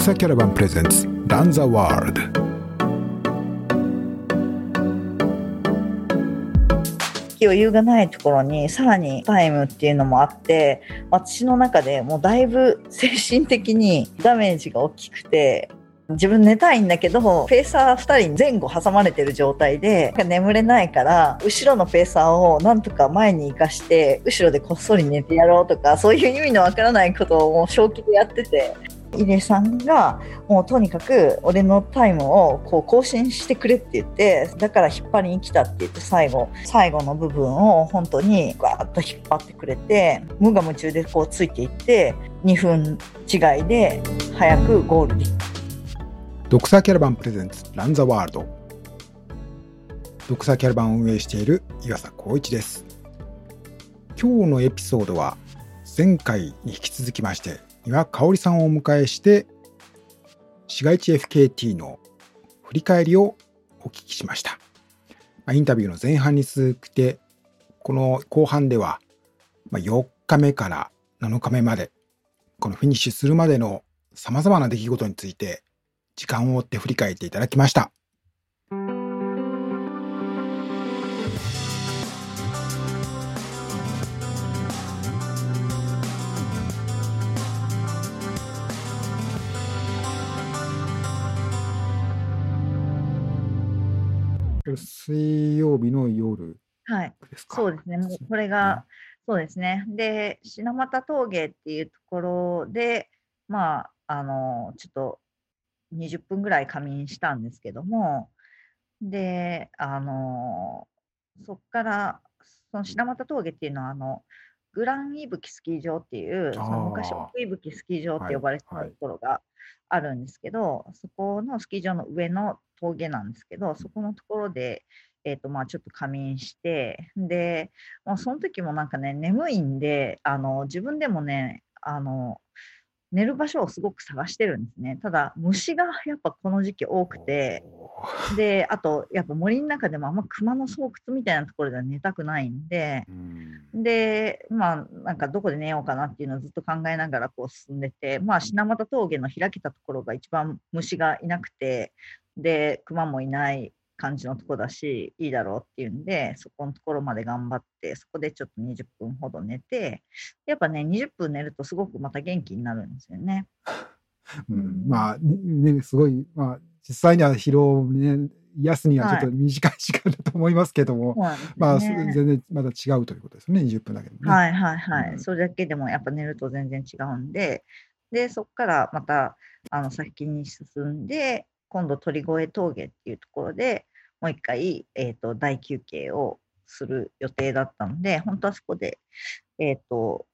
草キャラバンプレゼンツランザワールド余裕がないところにさらにタイムっていうのもあって私の中でもうだいぶ精神的にダメージが大きくて自分寝たいんだけどペーサー2人前後挟まれてる状態で眠れないから後ろのペーサーをなんとか前に生かして後ろでこっそり寝てやろうとかそういう意味のわからないことをもう正気でやってて。井出さんがもうとにかく俺のタイムをこう更新してくれって言ってだから引っ張りに来たって言って最後最後の部分を本当にガーッと引っ張ってくれて無我夢中でこうついていって2分違いで早くゴールできた。ドクサーキャラバンプレゼンツランザワールドドクサーキャラバンを運営している岩佐光一です今日のエピソードは前回に引き続きまして岩香織さんをお迎えして市街地 FKT の振り返りをお聞きしましたインタビューの前半に続いてこの後半では4日目から7日目までこのフィニッシュするまでの様々な出来事について時間を追って振り返っていただきました。水曜日の夜ですか、はい、そうですね、もうこれが、そうですね、で、品俣峠っていうところで、まあ、あのちょっと20分ぐらい仮眠したんですけども、で、あのそこから、その品俣峠っていうのは、あの、グランイブキスキー場っていう、その昔、奥伊吹スキー場って呼ばれてたところがあるんですけど、はいはい、そこのスキー場の上の峠なんですけど、そこのところで、えーとまあ、ちょっと仮眠して、で、もうその時もなんかね、眠いんで、あの自分でもね、あの寝る場所をすごく探してるんですね。ただ、虫がやっぱこの時期多くて、で、あと、やっぱ森の中でもあんま熊の巣窟みたいなところでは寝たくないんで、んで、まあ、なんかどこで寝ようかなっていうのをずっと考えながらこう進んでて、まあ、品俣峠の開けたところが一番虫がいなくて、で、熊もいない感じのとこだし、いいだろうっていうんで、そこのところまで頑張って、そこでちょっと20分ほど寝て、やっぱね、20分寝るとすごくまた元気になるんですよね。うん、まあ、ね、すごい、まあ、実際には疲労をね、癒すにはちょっと短い時間だと思いますけども、はいね、まあ全然まだ違うということですね20分だけでも、ね、はいはいはい、うん、それだけでもやっぱ寝ると全然違うんででそこからまたあの先に進んで今度鳥越峠っていうところでもう一回、えーと、大休憩をする予定だったので、本当はそこで、えっ、ー、と、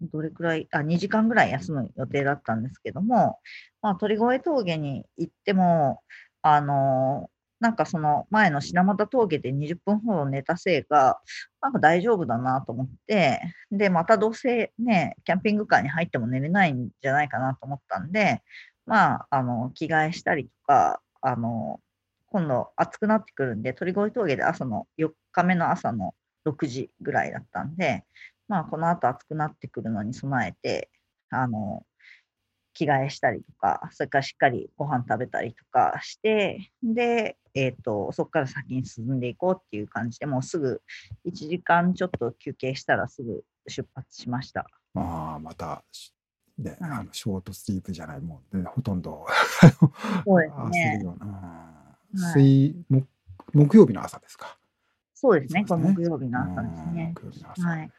どれくらい、あ、2時間ぐらい休む予定だったんですけども、まあ、鳥越峠に行っても、あのなんかその前の品俣峠で20分ほど寝たせいか、なんか大丈夫だなと思って、で、またどうせね、キャンピングカーに入っても寝れないんじゃないかなと思ったんで、まあ、あの、着替えしたりとか、あの、今度暑くなってくるんで、鳥越峠で朝の4日目の朝の6時ぐらいだったんで、まあ、この後暑くなってくるのに備えて、あの、着替えしたりとか、それからしっかりご飯食べたりとかして、で、えっ、ー、と、そこから先に進んでいこうっていう感じでもうすぐ1時間ちょっと休憩したらすぐ出発しました。ああ、また、ね、あのショートスリープじゃない、もう、ね、ほとんど そうですね。水、はい、木曜日の朝ですか。そうですね、この木曜日の朝ですね。はい。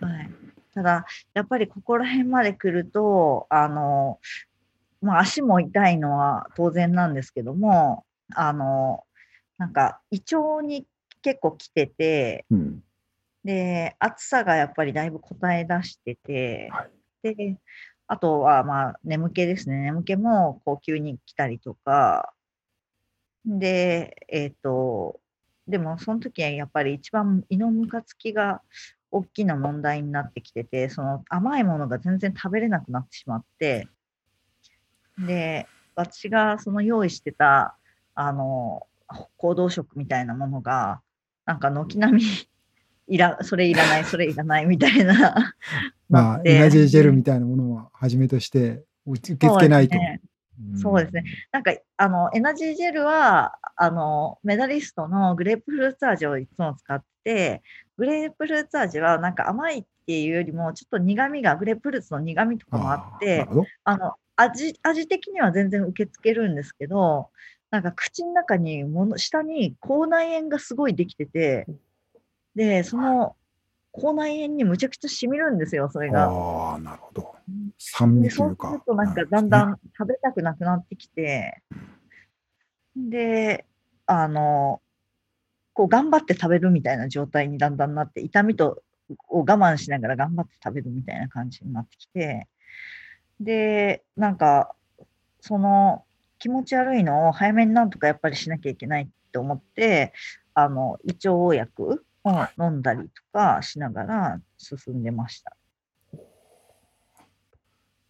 はい。ただ、やっぱりここら辺まで来ると、あの、まあ、足も痛いのは当然なんですけども、あの、なんか胃腸に結構来てて、うん、で、暑さがやっぱりだいぶ答え出してて、はい、で、あとはまあ眠気ですね。眠気もこう急に来たりとか、で、えっ、ー、と、でもその時はやっぱり一番胃のムカつきが大きな問題になってきてて、その甘いものが全然食べれなくなってしまって、で、私がその用意してた、あの、行動食みたいなものが、なんか軒並みいら、それいらない、それいらないみたいな。まあ、エナジージェルみたいなものをはじめとして、受け付けないと。ね、そうですね。なんか、あの、エナジージェルは、あの、メダリストのグレープフルーツ味をいつも使って、グレープフルーツ味はなんか甘いっていうよりも、ちょっと苦味が、グレープフルーツの苦味とかもあって、あの、味、味的には全然受け付けるんですけど、なんか口の中にもの、下に口内炎がすごいできてて、で、その口内炎にむちゃくちゃ染みるんですよ、それが。ああ、なるほど。酸味で、そうというか。するとなんかだんだん食べたくなくなってきて、で、あの、こう頑張って食べるみたいな状態にだんだんなって、痛みとを我慢しながら頑張って食べるみたいな感じになってきて、で、なんか、その気持ち悪いのを早めになんとかやっぱりしなきゃいけないって思って、あの、胃腸薬を飲んだりとかしながら進んでました。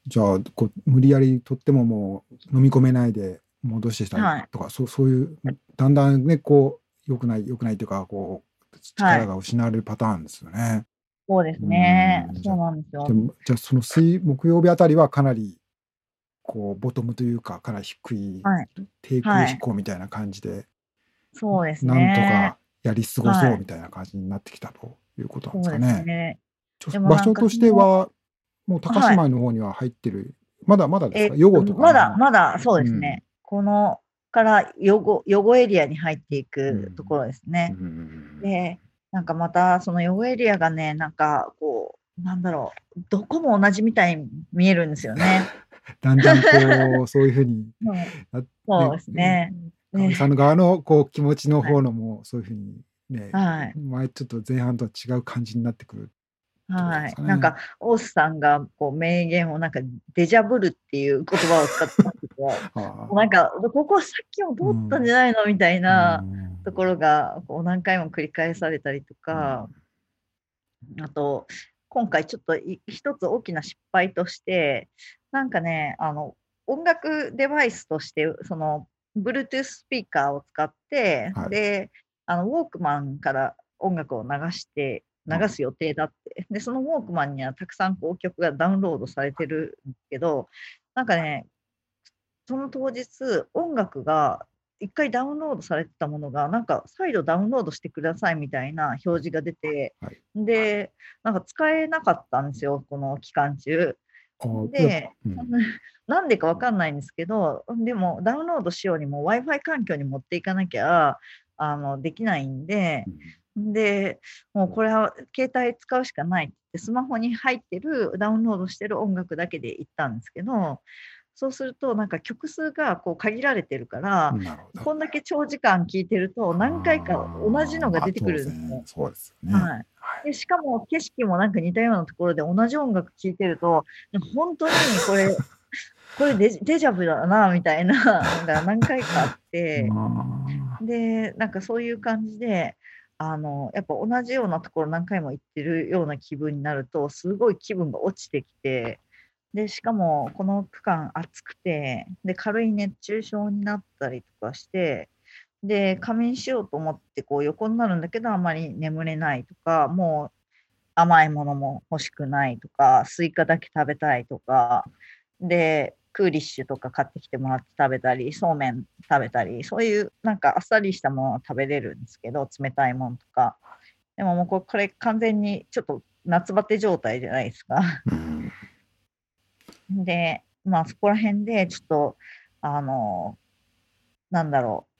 じゃあこう無理やりとってももう飲み込めないで戻してしたはいりとか、そうそういうだんだんねこう良くない良くないというかこう力が失われるパターンですよね。そうですねうん。そうなんですよじゃあその水木曜日あたりはかなりこうボトムというかかなり低い、はい低空飛行みたいな感じで、そうですなんとね。かやり過ごそはいうみたいな感じになってきたということなんですかね。ですね。場所としてはもう高島の方には入ってる、まだまだですか、予後とかまだ、まだ、そうですね。このから予後、予後エリアに入っていくところですね。うんで、なんかまた、その予後エリアがね、なんかこう、なんだろう、どこも同じみたいに見えるんですよね。だんだんこうそういうふうに そうですね。かみさんの側のこう気持ちの方のもそういうふうにね、はい。前ちょっと前半とは違う感じになってくる。はい。なんか、オースさんがこう名言をなんか、デジャブルっていう言葉を使ってますけど、あ。なんか、ここさっきも通ったんじゃないの？みたいなうんところがこう何回も繰り返されたりとか、あと、今回ちょっとい一つ大きな失敗として、なんかね、あの、音楽デバイスとして、その、Bluetooth スピーカーを使って、はいで、あの、ウォークマンから音楽を流して、流す予定だって。で、そのウォークマンにはたくさんこう曲がダウンロードされてるんですけど、なんかね、その当日、音楽が一回ダウンロードされてたものが、なんか再度ダウンロードしてくださいみたいな表示が出て、はいで、なんか使えなかったんですよ、この期間中。で、うん。なんでかわかんないんですけど、でもダウンロードしようにも Wi-Fi 環境に持っていかなきゃあのできないんで、で、もうこれは携帯使うしかないってスマホに入ってる、ダウンロードしてる音楽だけで行ったんですけど、そうすると、なんか曲数がこう限られてるから、こんだけ長時間聴いてると、何回か同じのが出てくるんですね。はいでしかも景色もなんか似たようなところで同じ音楽聴いてると、本当にこれ、これデジデジャブだな、みたいなのが何回かあって、あで、なんかそういう感じで、あの、やっぱ同じようなところ何回も行ってるような気分になると、すごい気分が落ちてきて、で、しかもこの区間暑くて、で、軽い熱中症になったりとかして、で、仮眠しようと思ってこう横になるんだけど、あまり眠れないとか、もう甘いものも欲しくないとか、スイカだけ食べたいとか、で、クーリッシュとか買ってきてもらって食べたり、そうめん食べたり、そういうなんかあっさりしたものは食べれるんですけど、冷たいものとか。でももうこれ完全にちょっと夏バテ状態じゃないですか。で、まあそこら辺でちょっと、あの、なんだろう、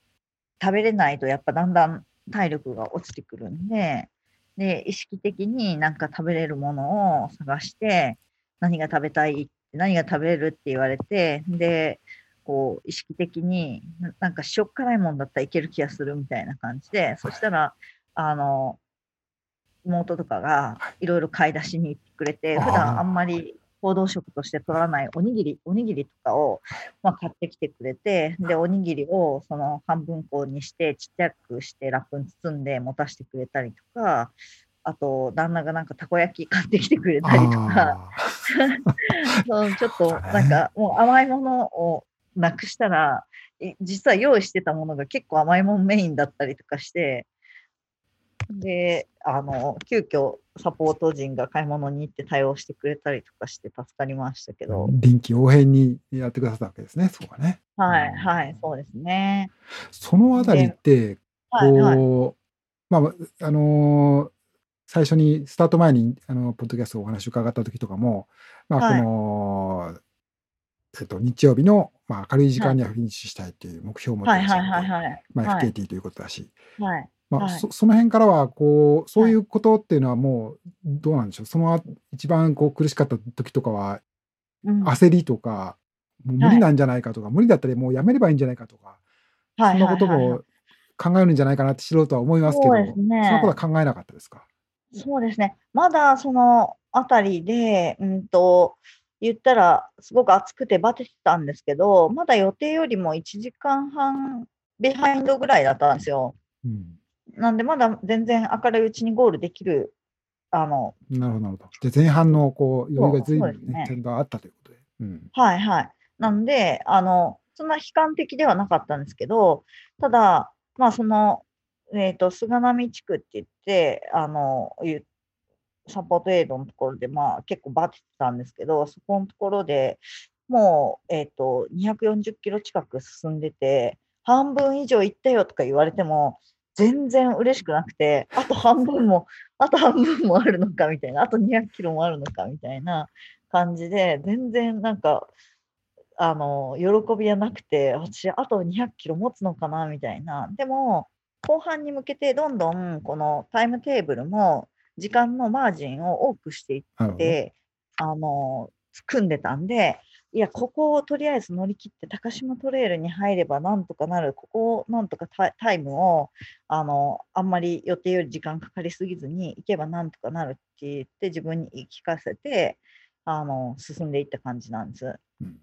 食べれないとやっぱだんだん体力が落ちてくるんで、で、意識的になんか食べれるものを探して、何が食べたい、何が食べれるって言われて、で、こう意識的にななんか塩辛いもんだったらいける気がするみたいな感じで、そしたら、あの、妹とかがい。ろいろ買い出しに行ってくれて、普段あんまり行動食として取らないおにぎり、おにぎりとかを、まあ、買ってきてくれて、で、おにぎりをその半分こにして、ちっちゃくしてラップに包んで持たせてくれたりとか、あと、旦那がなんかたこ焼き買ってきてくれたりとか、あ そうちょっとなんかもう甘いものをなくしたら、い実は用意してたものが結構甘いもんメインだったりとかして、で、あの、急遽サポート陣が買い物に行って対応してくれたりとかして助かりましたけど。臨機応変にやってくださったわけですね、そこはね。はい、はい、そうですね。そのあたりって、はい、はい。こう、まあ、あのー最初にスタート前にあのポッドキャストお話を伺った時とかも、まあ、こはいの、えっと、日曜日の、まあ、明るい時間にはフィニッシュしたいっていう目標を持ってはい。まあ、はい FKT ということだし、はい。まあはい。そその辺からはこうそういうことっていうのはもうどうなんでしょう？その一番こう苦しかった時とかはうん。焦りとか、もう無理なんじゃないかとか、無理だったらもうやめればいいんじゃないかとか、はいそんなことはい。はいはいも考えるんじゃないかなって素人は思いますけど、そうですね。そんなことは考えなかったですか？そうですね。まだそのあたりで、うんと、言ったらすごく暑くてバテてたんですけど、まだ予定よりも1時間半ビハインドぐらいだったんですよ。うん、なんでまだ全然明るいうちにゴールできる、あの、なるほど、なるほど。で、前半のこう余裕がずいぶんそうですねね、点があったということで。うん。はいはい。なんで、あの、そんな悲観的ではなかったんですけど、ただ、まあその、えっ、と、菅波地区って言って、あの、いうサポートエイドのところで、まあ結構バテてたんですけど、そこのところでもう、えっ、と、240キロ近く進んでて、半分以上行ったよとか言われても、全然嬉しくなくて、あと半分も、あと半分もあるのかみたいな、あと200キロもあるのかみたいな感じで、全然なんか、あの、喜びはなくて、私、あと200キロ持つのかなみたいな。でも、後半に向けてどんどんこのタイムテーブルも時間のマージンを多くしていっ。て、あの、組んでたんで、いや、ここをとりあえず乗り切って高島トレイルに入ればなんとかなる、ここをなんとかタイタイムを、あの、あんまり予定より時間かかりすぎずに行けばなんとかなるって言って自分に言い聞かせて、あの、進んでいった感じなんです。うん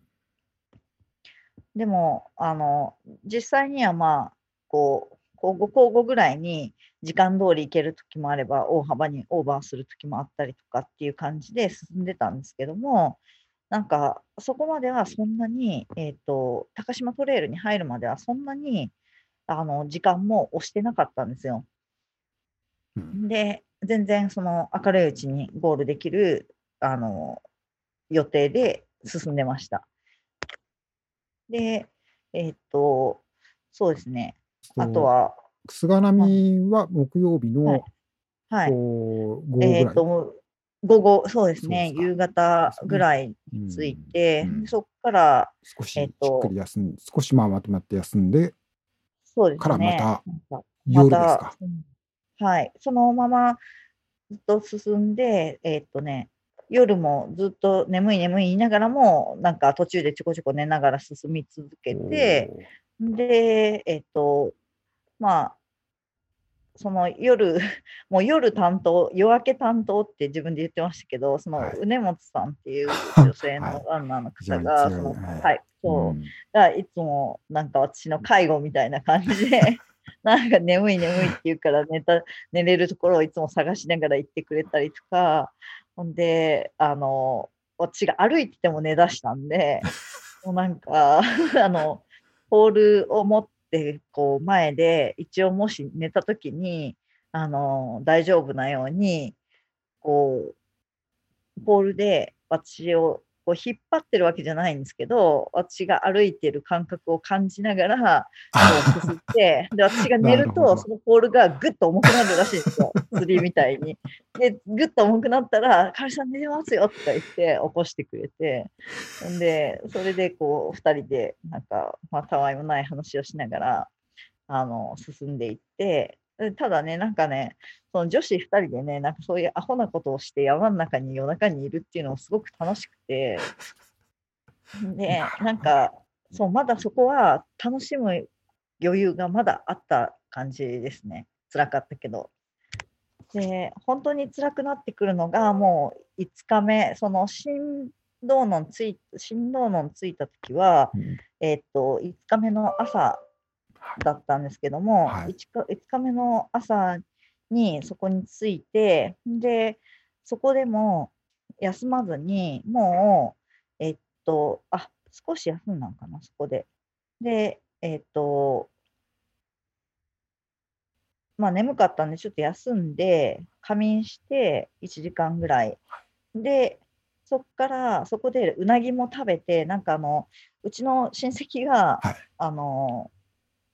でも、あの、実際にはまあ、こう、交互交互ぐらいに時間通り行ける時もあれば、大幅にオーバーする時もあったりとかっていう感じで進んでたんですけども、なんか、そこまではそんなに、えっ、と、高島トレイルに入るまではそんなに、あの、時間も押してなかったんですよ。うんで、全然その明るいうちにゴールできる、あの、予定で進んでました。で、えっと、そうですね。あとは、菅波は木曜日はいのはい。こう午後ぐらい。えっと、もう午後、そうですね、すか夕方ぐらいうんに着いて、うんでそこから、少ししえっとっかり休んで、少しまあまとまって休んで、そうですね。からまた夜ですまか。たうんはい。そのままずっと進んで、えーっとね、夜もずっと眠い眠い言いながらも、なんか途中でちょこちょこ寝ながら進み続けて、で、えーっと、まあ、その夜、もう夜担当、夜明け担当って自分で言ってましたけど、そのはい。畝本さんっていう女性はいのランナーの方が、強い。そのはい。はい、そう、ん。がいつもなんか私の介護みたいな感じで なんか眠い眠いって言うから寝た寝れるところをいつも探しながら行ってくれたりとかほんであの私が歩いてても寝だしたんでもうなんかあのポールを持ってこう前で一応もし寝た時にあの大丈夫なようにこうポールで私をこう引っ張ってるわけじゃないんですけど、私が歩いてる感覚を感じながら、こうすすって、で、私が寝ると、そのポールがぐっと重くなるらしいんですよ。釣りみたいに。で、ぐっと重くなったら、かりさん寝てますよとか言って起こしてくれて、ほんで、それでこう、二人で、なんか、まあ、たわいもない話をしながら、あの、進んでいって、でただね、なんかね、その女子2人でね、なんかそういうアホなことをして山の中に夜中にいるっていうのもすごく楽しくて、で、なんか、そう、まだそこは楽しむ余裕がまだあった感じですね。辛かったけど。で、本当に辛くなってくるのがもう5日目、その新道門つい新道門ついた時は、うんえっと、5日目の朝だったんですけども、はい 5, 日5日目の朝にそこに着いて、で、そこでも休まずに、もう、えっと、あ、少し休んだのかな、そこで。で、えっと、まあ、眠かったんで、ちょっと休んで、仮眠して1時間ぐらい。で、そっからそこでうなぎも食べて、なんかあの、うちの親戚が、はい。あの、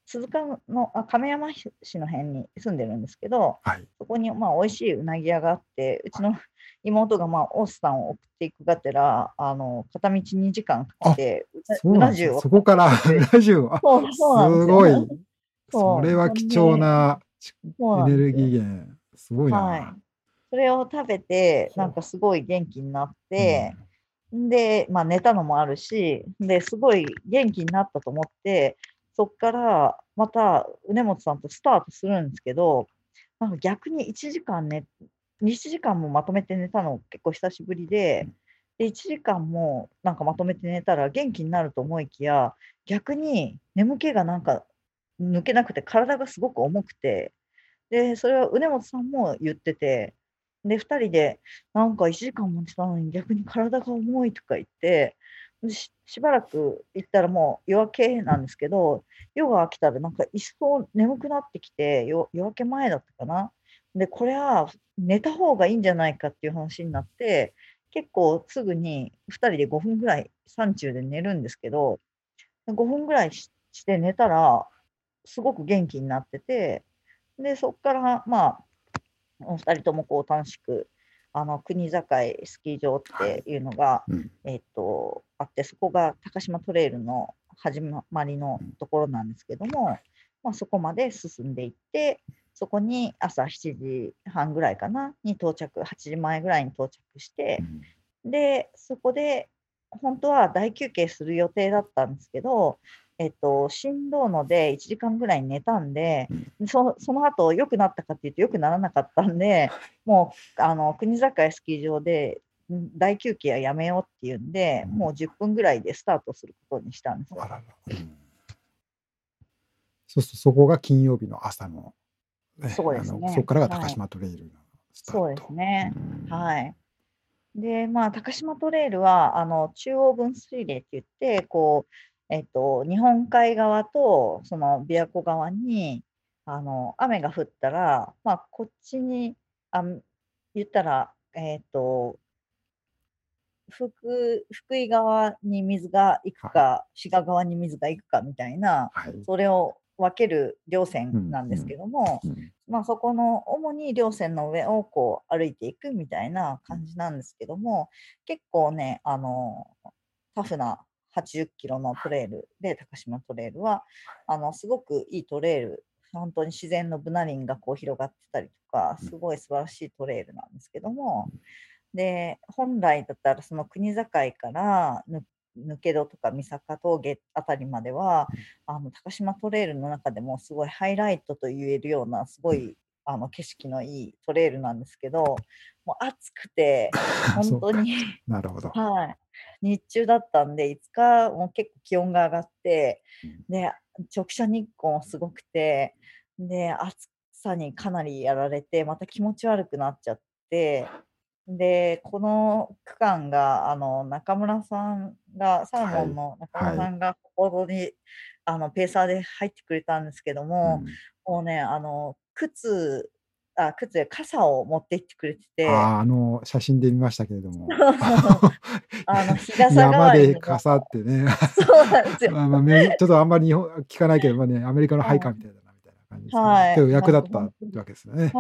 鈴鹿のあ亀山市の辺に住んでるんですけど、はい。そこにまあ美味しいうなぎ屋があって、うちの妹がまあオースさんを送っていくがてら、あの片道2時間かけて、うなそうなんですよ。をそこからラジオ、あそうなんですごい。それは貴重なエネルギー源。すごいな。はい。それを食べて、なんかすごい元気になって、で、まあ寝たのもあるし、で、すごい元気になったと思って、そっからまた畝本さんとスタートするんですけど、なんか逆に1時間寝、1時間もまとめて寝たの結構久しぶりで、で、1時間もなんかまとめて寝たら元気になると思いきや、逆に眠気がなんか抜けなくて体がすごく重くて、で、それは畝本さんも言ってて、で、2人で、なんか1時間も寝たのに逆に体が重いとか言って、ししばらく行ったらもう夜明けなんですけど、夜が明けたらなんか一層眠くなってきて、夜明け前だったかな。で、これは寝た方がいいんじゃないかっていう話になって、結構すぐに2人で5分ぐらい山中で寝るんですけど、5分ぐらいしして寝たら、すごく元気になってて、で、そこからまあ、お二人ともこう楽しく、あの国境スキー場ってい。うのが、うん。えっと、あって、そこが高島トレイルの始まりのところなんですけども、まあ、そこまで進んでいって、そこに朝7時半ぐらいかな、に到着、8時前ぐらいに到着してう、ん。で、そこで、本当は大休憩する予定だったんですけど、えっと、しんどいので1時間ぐらい寝たんで、そその後良くなったかっていうと良くならなかったんで、もうあの国境スキー場でん大休憩はやめようっていうんで、もう10分ぐらいでスタートすることにしたんですよ。そうするとそこが金曜日の朝の、ねそうですね。こからが高島トレイルのスタート。そうですね。うん。はい。で、まあ、高島トレイルは、あの、中央分水嶺って言って、こう、えっと、日本海側と、その、琵琶湖側に、あの、雨が降ったら、まあ、こっちに、あ、言ったら、えっと、福、福井側に水が行くか、滋賀側に水が行くかみたいな、はい。それを分ける稜線なんですけども、うん。まあ、そこの主に稜線の上をこう歩いていくみたいな感じなんですけども、結構ね、あのタフな80キロのトレイルで、高島トレイルは、あのすごくいいトレイル、本当に自然のブナ林がこう広がってたりとか、すごい素晴らしいトレイルなんですけども、で本来だったらその国境からぬ抜け戸とか三坂峠あたりまでは、あの高島トレイルの中でもすごいハイライトと言えるようなすごいあの景色のいいトレイルなんですけどもう暑くて 本当に。なるほど。はい日中だったんで5日も結構気温が上がってで直射日光もすごくてで暑さにかなりやられてまた気持ち悪くなっちゃってでこの区間があの中村さんがサーモンの中村さんがここに、あのペーサーで入ってくれたんですけども、もうねあの靴あ靴や傘を持って行ってくれてうんて。あーあの写真で見ましたけれども。あの日傘代わ山りにで傘ってね。そうなんですよ。まあまあめちょっとあんまり日本聞かないけど、まあね、アメリカのハイカーみたいだなみたいな感じですけど、はい。けど役立ったってわけですよね。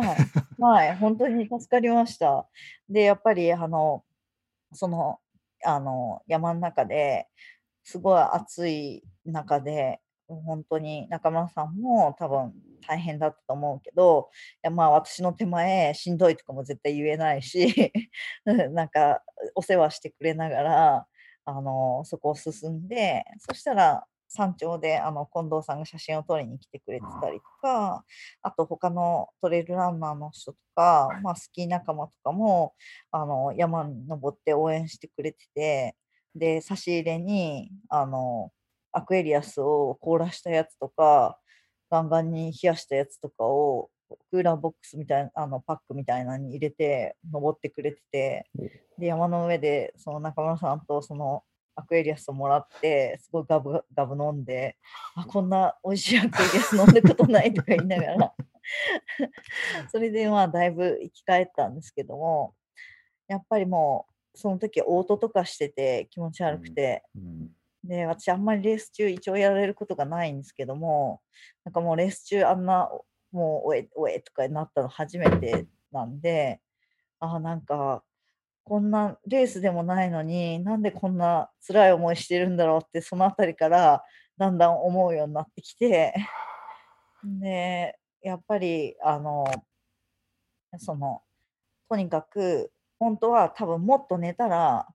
はい、はい、本当に助かりました。で、やっぱりあのそのあの山の中ですごい暑い中で、本当に中村さんも多分大変だったと思うけど、いやまあ私の手前しんどいとかも絶対言えないし、なんかお世話してくれながらあのそこを進んで、そしたら山頂であの近藤さんが写真を撮りに来てくれてたりとか、あと他のトレイルランナーの人とか、まあ、スキー仲間とかもあの山に登って応援してくれててで差し入れにあのアクエリアスを凍らしたやつとかガンガンに冷やしたやつとかをクーラーボックスみたいなあのパックみたいなのに入れて登ってくれててで山の上でその中村さんとそのアクエリアスをもらってすごいガブガブ飲んであこんな美味しいアクエリアス飲んだことないとか言いながら。それでまあだいぶ生き返ったんですけども、やっぱりもうその時嘔吐とかしてて気持ち悪くて、うんで、私あんまりレース中一応やられることがないんですけども、なんかもうレース中あんな、もうおえ、おえとかになったの初めてなんで、あなんか、こんなレースでもないのに、なんでこんな辛い思いしてるんだろうって、そのあたりからだんだん思うようになってきて、で、やっぱり、あの、その、とにかく、本当は多分もっと寝たら、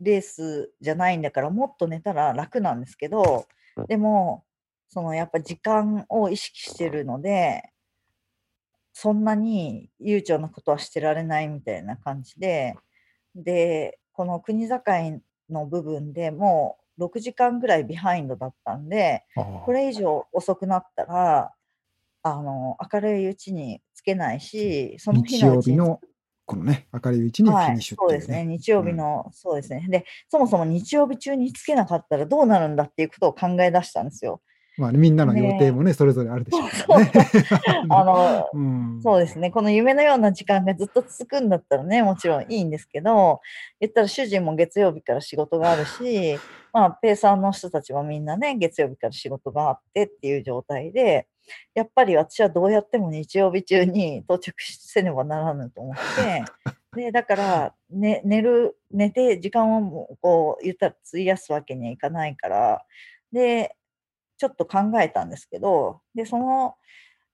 レースじゃないんだからもっと寝たら楽なんですけど、でも、そのやっぱ時間を意識してるので、そんなに悠長なことはしてられないみたいな感じで、で、この国境の部分でもう6時間ぐらいビハインドだったんで、これ以上遅くなったら、あの、明るいうちにつけないし、その日日のうちに曜日のこのね、明るいうちにフィはい、ニッシュっていうそうですね。ね。日曜日の、そうですね。で、そもそも日曜日中につけなかったらどうなるんだっていうことを考え出したんですよ。まあ、みんなの予定もね、それぞれあるでしょうね。あの、うん、そうですね。この夢のような時間がずっと続くんだったらね、もちろんいいんですけど、言ったら主人も月曜日から仕事があるし、まあ、ペーサーの人たちもみんなね、月曜日から仕事があってっていう状態で、やっぱり私はどうやっても日曜日中に到着せねばならぬと思って、で、だから、ね、寝る、寝て時間をこう言ったら費やすわけにはいかないから、で、ちょっと考えたんですけど、で、その、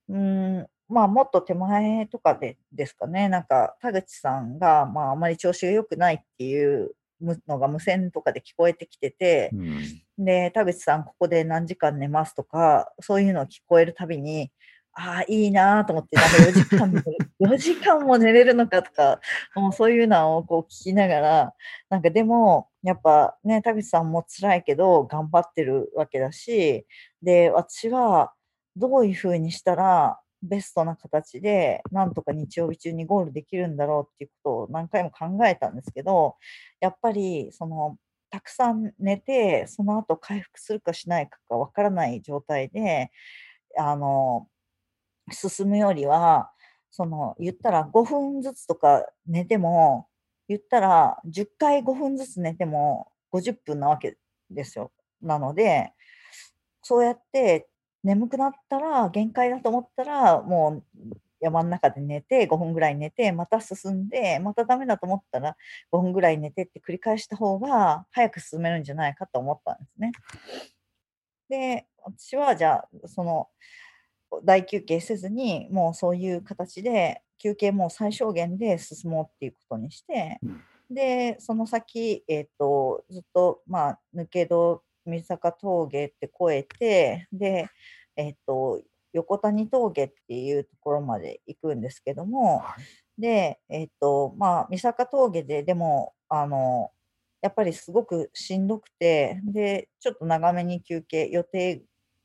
うーん、まあ、もっと手前とかでですかね、なんか田口さんが、まあ、あまり調子が良くないっていうむのが無線とかで聞こえてきてて、うんで、田口さん、ここで何時間寝ますとか、そういうのを聞こえるたびに、ああ、いいなーと思って、なんか4時間も、4時間も寝れるのかとか、もうそういうのをこう聞きながら、なんかでも、やっぱね、田口さんも辛いけど、頑張ってるわけだし、で、私はどういうふうにしたら、ベストな形で、なんとか日曜日中にゴールできるんだろうっていうことを何回も考えたんですけど、やっぱり、その、たくさん寝て、その後回復するかしないかがわからない状態で、あの、進むよりは、その、言ったら5分ずつとか寝ても、言ったら10回5分ずつ寝ても50分なわけですよ。なので、そうやって眠くなったら、限界だと思ったら、もう山の中で寝て、5分ぐらい寝て、また進んで、またダメだと思ったら、5分ぐらい寝てって繰り返した方が、早く進めるんじゃないかと思ったんですね。で、私はじゃあ、その、大休憩せずに、もうそういう形で、休憩も最小限で進もうっていうことにして、うんで、その先、えっと、ずっと、まあ、抜け戸、水坂峠って越えて、で、えっと、横谷峠っていうところまで行くんですけども、はい。で、えっと、まあ、三坂峠で、でも、あの、やっぱりすごくしんどくて、で、ちょっと長めに休憩、予定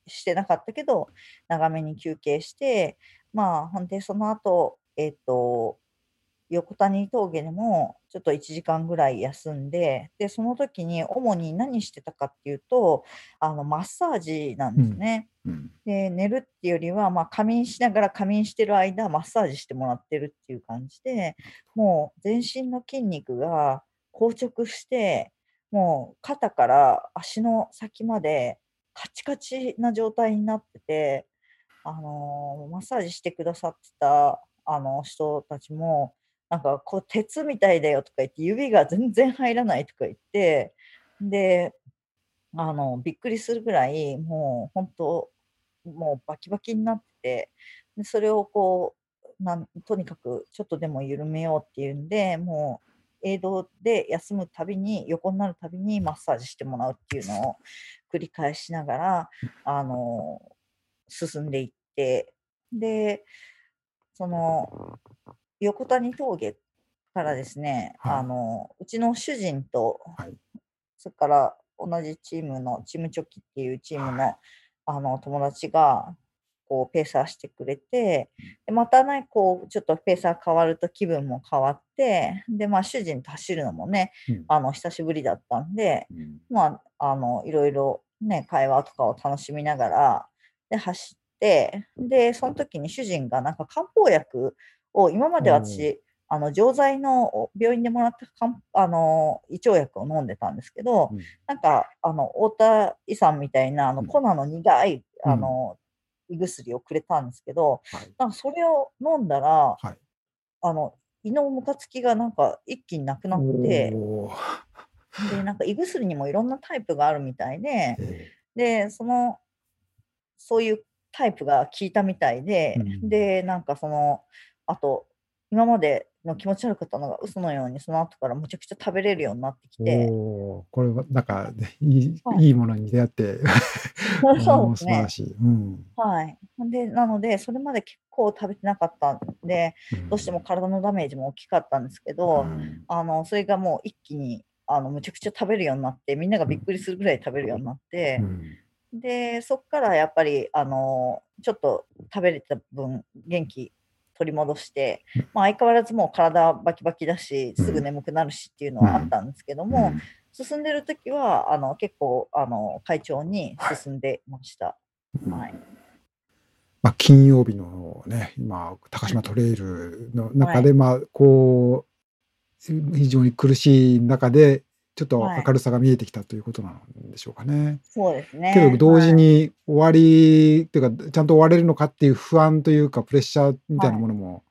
してなかったけど、長めに休憩して、まあ、ほんで、その後、えっと、横谷峠でもちょっと1時間ぐらい休んで、で、その時に主に何してたかっていうと、あの、マッサージなんですね。うんで、寝るっていうよりは、まあ、仮眠しながら仮眠してる間、マッサージしてもらってるっていう感じで、もう全身の筋肉が硬直して、もう肩から足の先までカチカチな状態になってて、あのーマッサージしてくださってたあの人たちも、なんかこう鉄みたいだよとか言って、指が全然入らないとか言って、で、あの、びっくりするぐらい、もう本当、もうバキバキになって、で、それをこう、なんとにかくちょっとでも緩めようっていうんで、もう映像で休むたびに、横になるたびにマッサージしてもらうっていうのを繰り返しながら、あの、進んでいって、で、その、横谷峠からですね、はい。あの、うちの主人と、はい。それから同じチームのチームチョキっていうチームの,、はあの友達がこうペーサーしてくれて、でまたね、こうちょっとペーサー変わると気分も変わって、で、まあ主人と走るのもね、うん。あの久しぶりだったんで、うん。まあ、あの、いろいろね、会話とかを楽しみながら、で、走って、で、その時に主人がなんか漢方薬を今まで私、あの錠剤の病院でもらったかんあの胃腸薬を飲んでたんですけど、うん。なんかあの太田胃さんみたいなあのうん。粉の苦い、うん。あの胃薬をくれたんですけど、はい。なんかそれを飲んだら、はい。あの胃のムカつきがなんか一気になくなって、でなんか胃薬にもいろんなタイプがあるみたいで、え。でそのそういうタイプが効いたみたいで、うん。でなんかそのあと今までの気持ち悪かったのが嘘のようにその後からむちゃくちゃ食べれるようになってきーて、これはなんか、ね、いいはい。いいものに出会って、そうもですね。素晴らしい。うん。はい。でなのでそれまで結構食べてなかったんでん。どうしても体のダメージも大きかったんですけど、うん。あのそれがもう一気にあのむちゃくちゃ食べるようになってみんながびっくりするぐらい食べるようになって、うん。でそっからやっぱりあのちょっと食べれた分元気取り戻して、うん。まあ、相変わらずもう体バキバキだしすぐ眠くなるしっていうのはあったんですけども、うん。進んでる時はあの結構あの会長に進んでました。はい。まあ、金曜日のね、今、高島トレイルの中で、まあ、こう、非常に苦しい中で、ちょっとはい明るさが見えてきたということなんでしょうかね。そうですね。けど、同時はいに終わり、っていうか、ちゃんと終われるのかっていう不安というか、プレッシャーみたいなものも、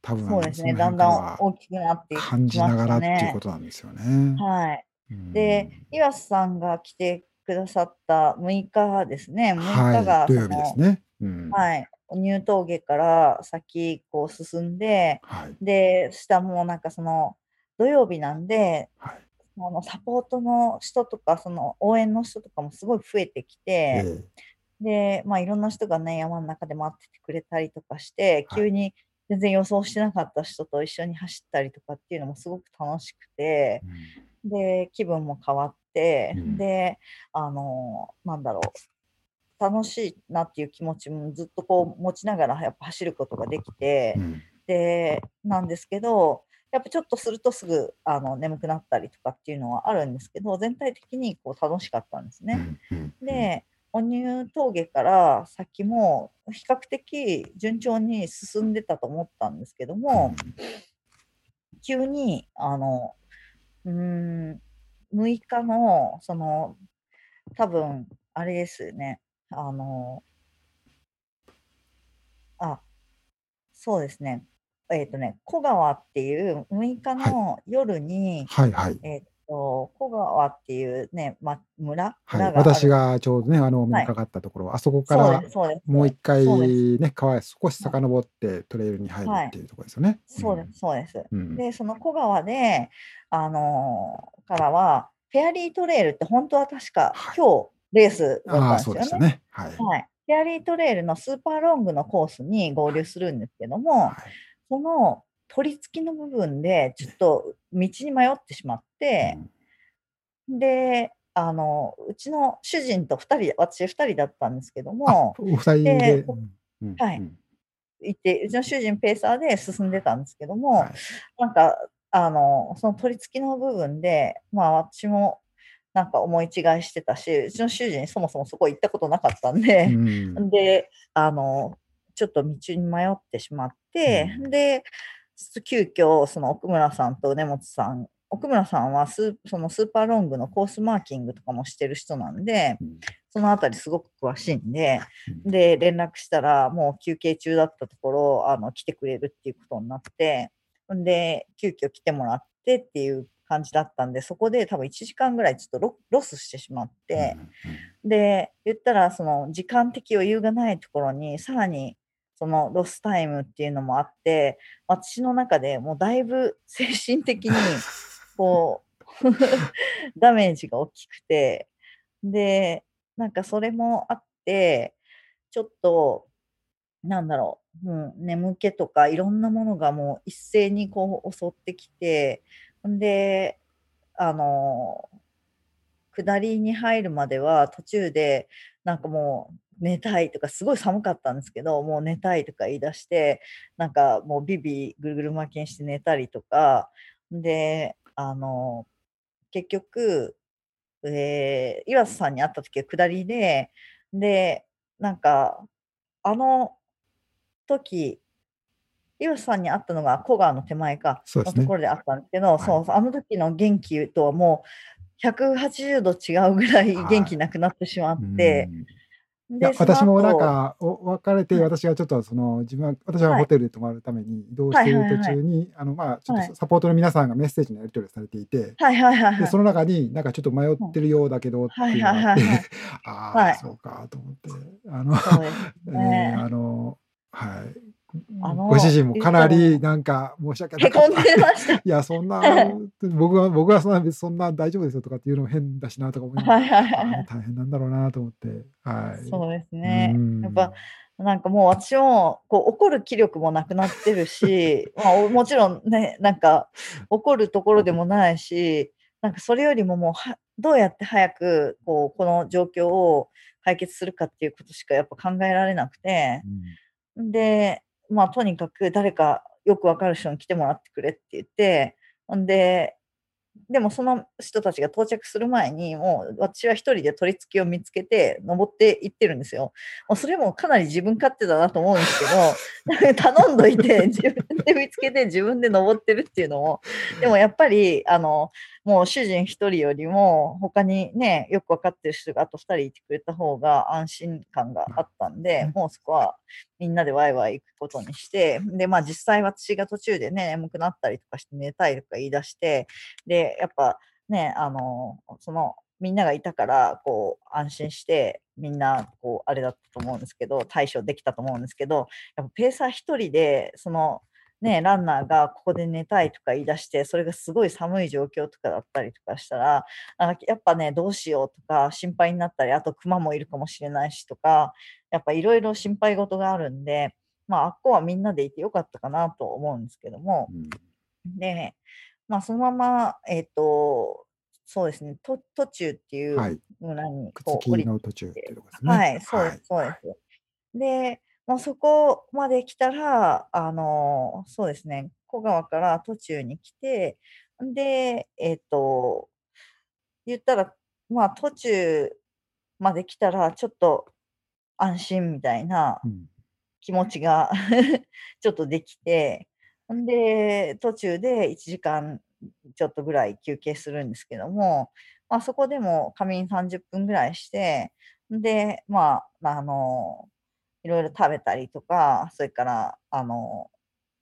多分、そうですね。のだんだん大きくなってね。感じながらっていうことなんですよね。はい。うんで、岩瀬さんが来てくださった6日ですね。6日がはい、土そ曜日ですの、ね。うんはい、入峠から先こう進んで、はい。で、下もなんかその土曜日なんで、はい。あのサポートの人とか、その応援の人とかもすごい増えてきえて、えで、まあいろんな人がね、山の中で待っててくれたりとかして、はい。急に全然予想してなかった人と一緒に走ったりとかっていうのもすごく楽しくて、で、気分も変わって、うん。で、あの、なんだろう、楽しいなっていう気持ちもずっとこう持ちながらやっぱ走ることができて、うん。で、なんですけど、やっぱちょっとするとすぐあの眠くなったりとかっていうのはあるんですけど、全体的にこう楽しかったんですね。で、お入峠から先も比較的順調に進んでたと思ったんですけども、急にあのうーん6日のその多分あれですよねあのあそうですねえっ、とね小川っていう6日の夜に、はいはい。えっ、と小川っていうね、ま、村はい、私がちょうどね、あの、お目はいにかかったところ、あそこからもう一回ね、川へ少し遡ってトレイルに入るっていうところですよね。そうですそうですうん。で、その小川で、あのーからは、フェアリートレイルって本当は確かはい今日レースだああ、ったんですよね。そうでしたね。はい。はい。フェアリートレイルのスーパーロングのコースに合流するんですけども、はいその取り付きの部分でちょっと道に迷ってしまって、で、あの、うちの主人と2人、私2人だったんですけども、お二人でで。うんうんはい。うん。行って、うちの主人ペーサーで進んでたんですけども、はい。なんか、あの、その取り付きの部分で、まあ私もなんか思い違いしてたし、うちの主人そもそもそこ行ったことなかったんで、うん。で、あの、ちょっと道に迷ってしまって、うん。で、急遽その奥村さんと根本さん、奥村さんはスーそのスーパーロングのコースマーキングとかもしてる人なんで、うん。そのあたりすごく詳しいんで、うん。で、連絡したら、もう休憩中だったところ、あの、来てくれるっていうことになって、んで、急遽来てもらってっていう感じだったんで、そこで多分1時間ぐらいちょっとロロスしてしまって、で、言ったら、その時間的余裕がないところに、さらに、そのロスタイムっていうのもあって、私の中でもうだいぶ精神的に、こう、ダメージが大きくて、で、なんかそれもあって、ちょっと、なんだろう、もう眠気とかいろんなものがもう一斉にこう襲ってきて、で、あの、下りに入るまでは途中でなんかもう寝たいとかすごい寒かったんですけどもう寝たいとか言い出してなんかもうビビぐるぐる巻きにして寝たりとかであの結局、えー岩瀬さんに会った時は下りででなんかあの時、岩瀬さんに会ったのが古川の手前か。のところであったんですけど、い。そう、あの時の元気とはもう180度違うぐらい元気なくなってしまって、うんいでや、私もなん、か、お別れて、はい。私がちょっとその、自分は、私ははい。ホテルで泊まるために移動している途中に、あの、まあ、ちょっはい。とサポートの皆さんがメッセージのやり取りをされていて、はいはいはいはで、い。その中に、なんかちょっと迷ってるようだけどっていうのがあああ、はい。そうかと思って、あの、ね。ーあの、はい。あのご主人もかなりなんか申し訳なへこん。でました。いや、そんな、僕は、僕はそんな、そんな大丈夫ですよとかっていうのも変だしなとか思いながら、はいはいはいあーはい。大変なんだろうなと思って、はい。そうですね。うんやっぱなんかもう私もこう怒る気力もなくなってるし、まあ、おもちろんねなんか怒るところでもないしなんかそれよりももうはどうやって早くこうこの状況を解決するかっていうことしかやっぱ考えられなくてうんでまあとにかく誰かよくわかる人に来てもらってくれって言ってほんででもその人たちが到着する前にもう私は一人で取り付きを見つけて登っていってるんですよ。もうそれもかなり自分勝手だなと思うんですけど 頼んどいて自分で見つけて自分で登ってるっていうのもでもやっぱりあのもう主人一人よりも他にねよく分かってる人があと2人いてくれた方が安心感があったんでもうそこはみんなでワイワイ行くことにしてでまあ実際私が途中でね眠くなったりとかして寝たいとか言い出してでやっぱねあのそのみんながいたからこう安心してみんなこうあれだったと思うんですけど対処できたと思うんですけどやっぱペーサー一人でそのねランナーがここで寝たいとか言い出してそれがすごい寒い状況とかだったりとかしたらあやっぱねどうしようとか心配になったりあとクマもいるかもしれないしとかやっぱいろいろ心配事があるんでまああっこはみんなでいてよかったかなと思うんですけども、うんで、まあ、そのまま、えっ、と、そうですね、と途中っていうはい。村にくこう降りつきの途中っていうところですね。はい、そうです、そうです。で、もうそこまで来たら、あの、そうですね、小川から途中に来て、で、えっ、と、言ったら、まあ途中まで来たら、ちょっと安心みたいなうん。気持ちが ちょっとできて、んで、途中で1時間ちょっとぐらい休憩するんですけども、まあ、そこでも仮眠30分ぐらいして、で、まあ、あの、いろいろ食べたりとか、それから、あの、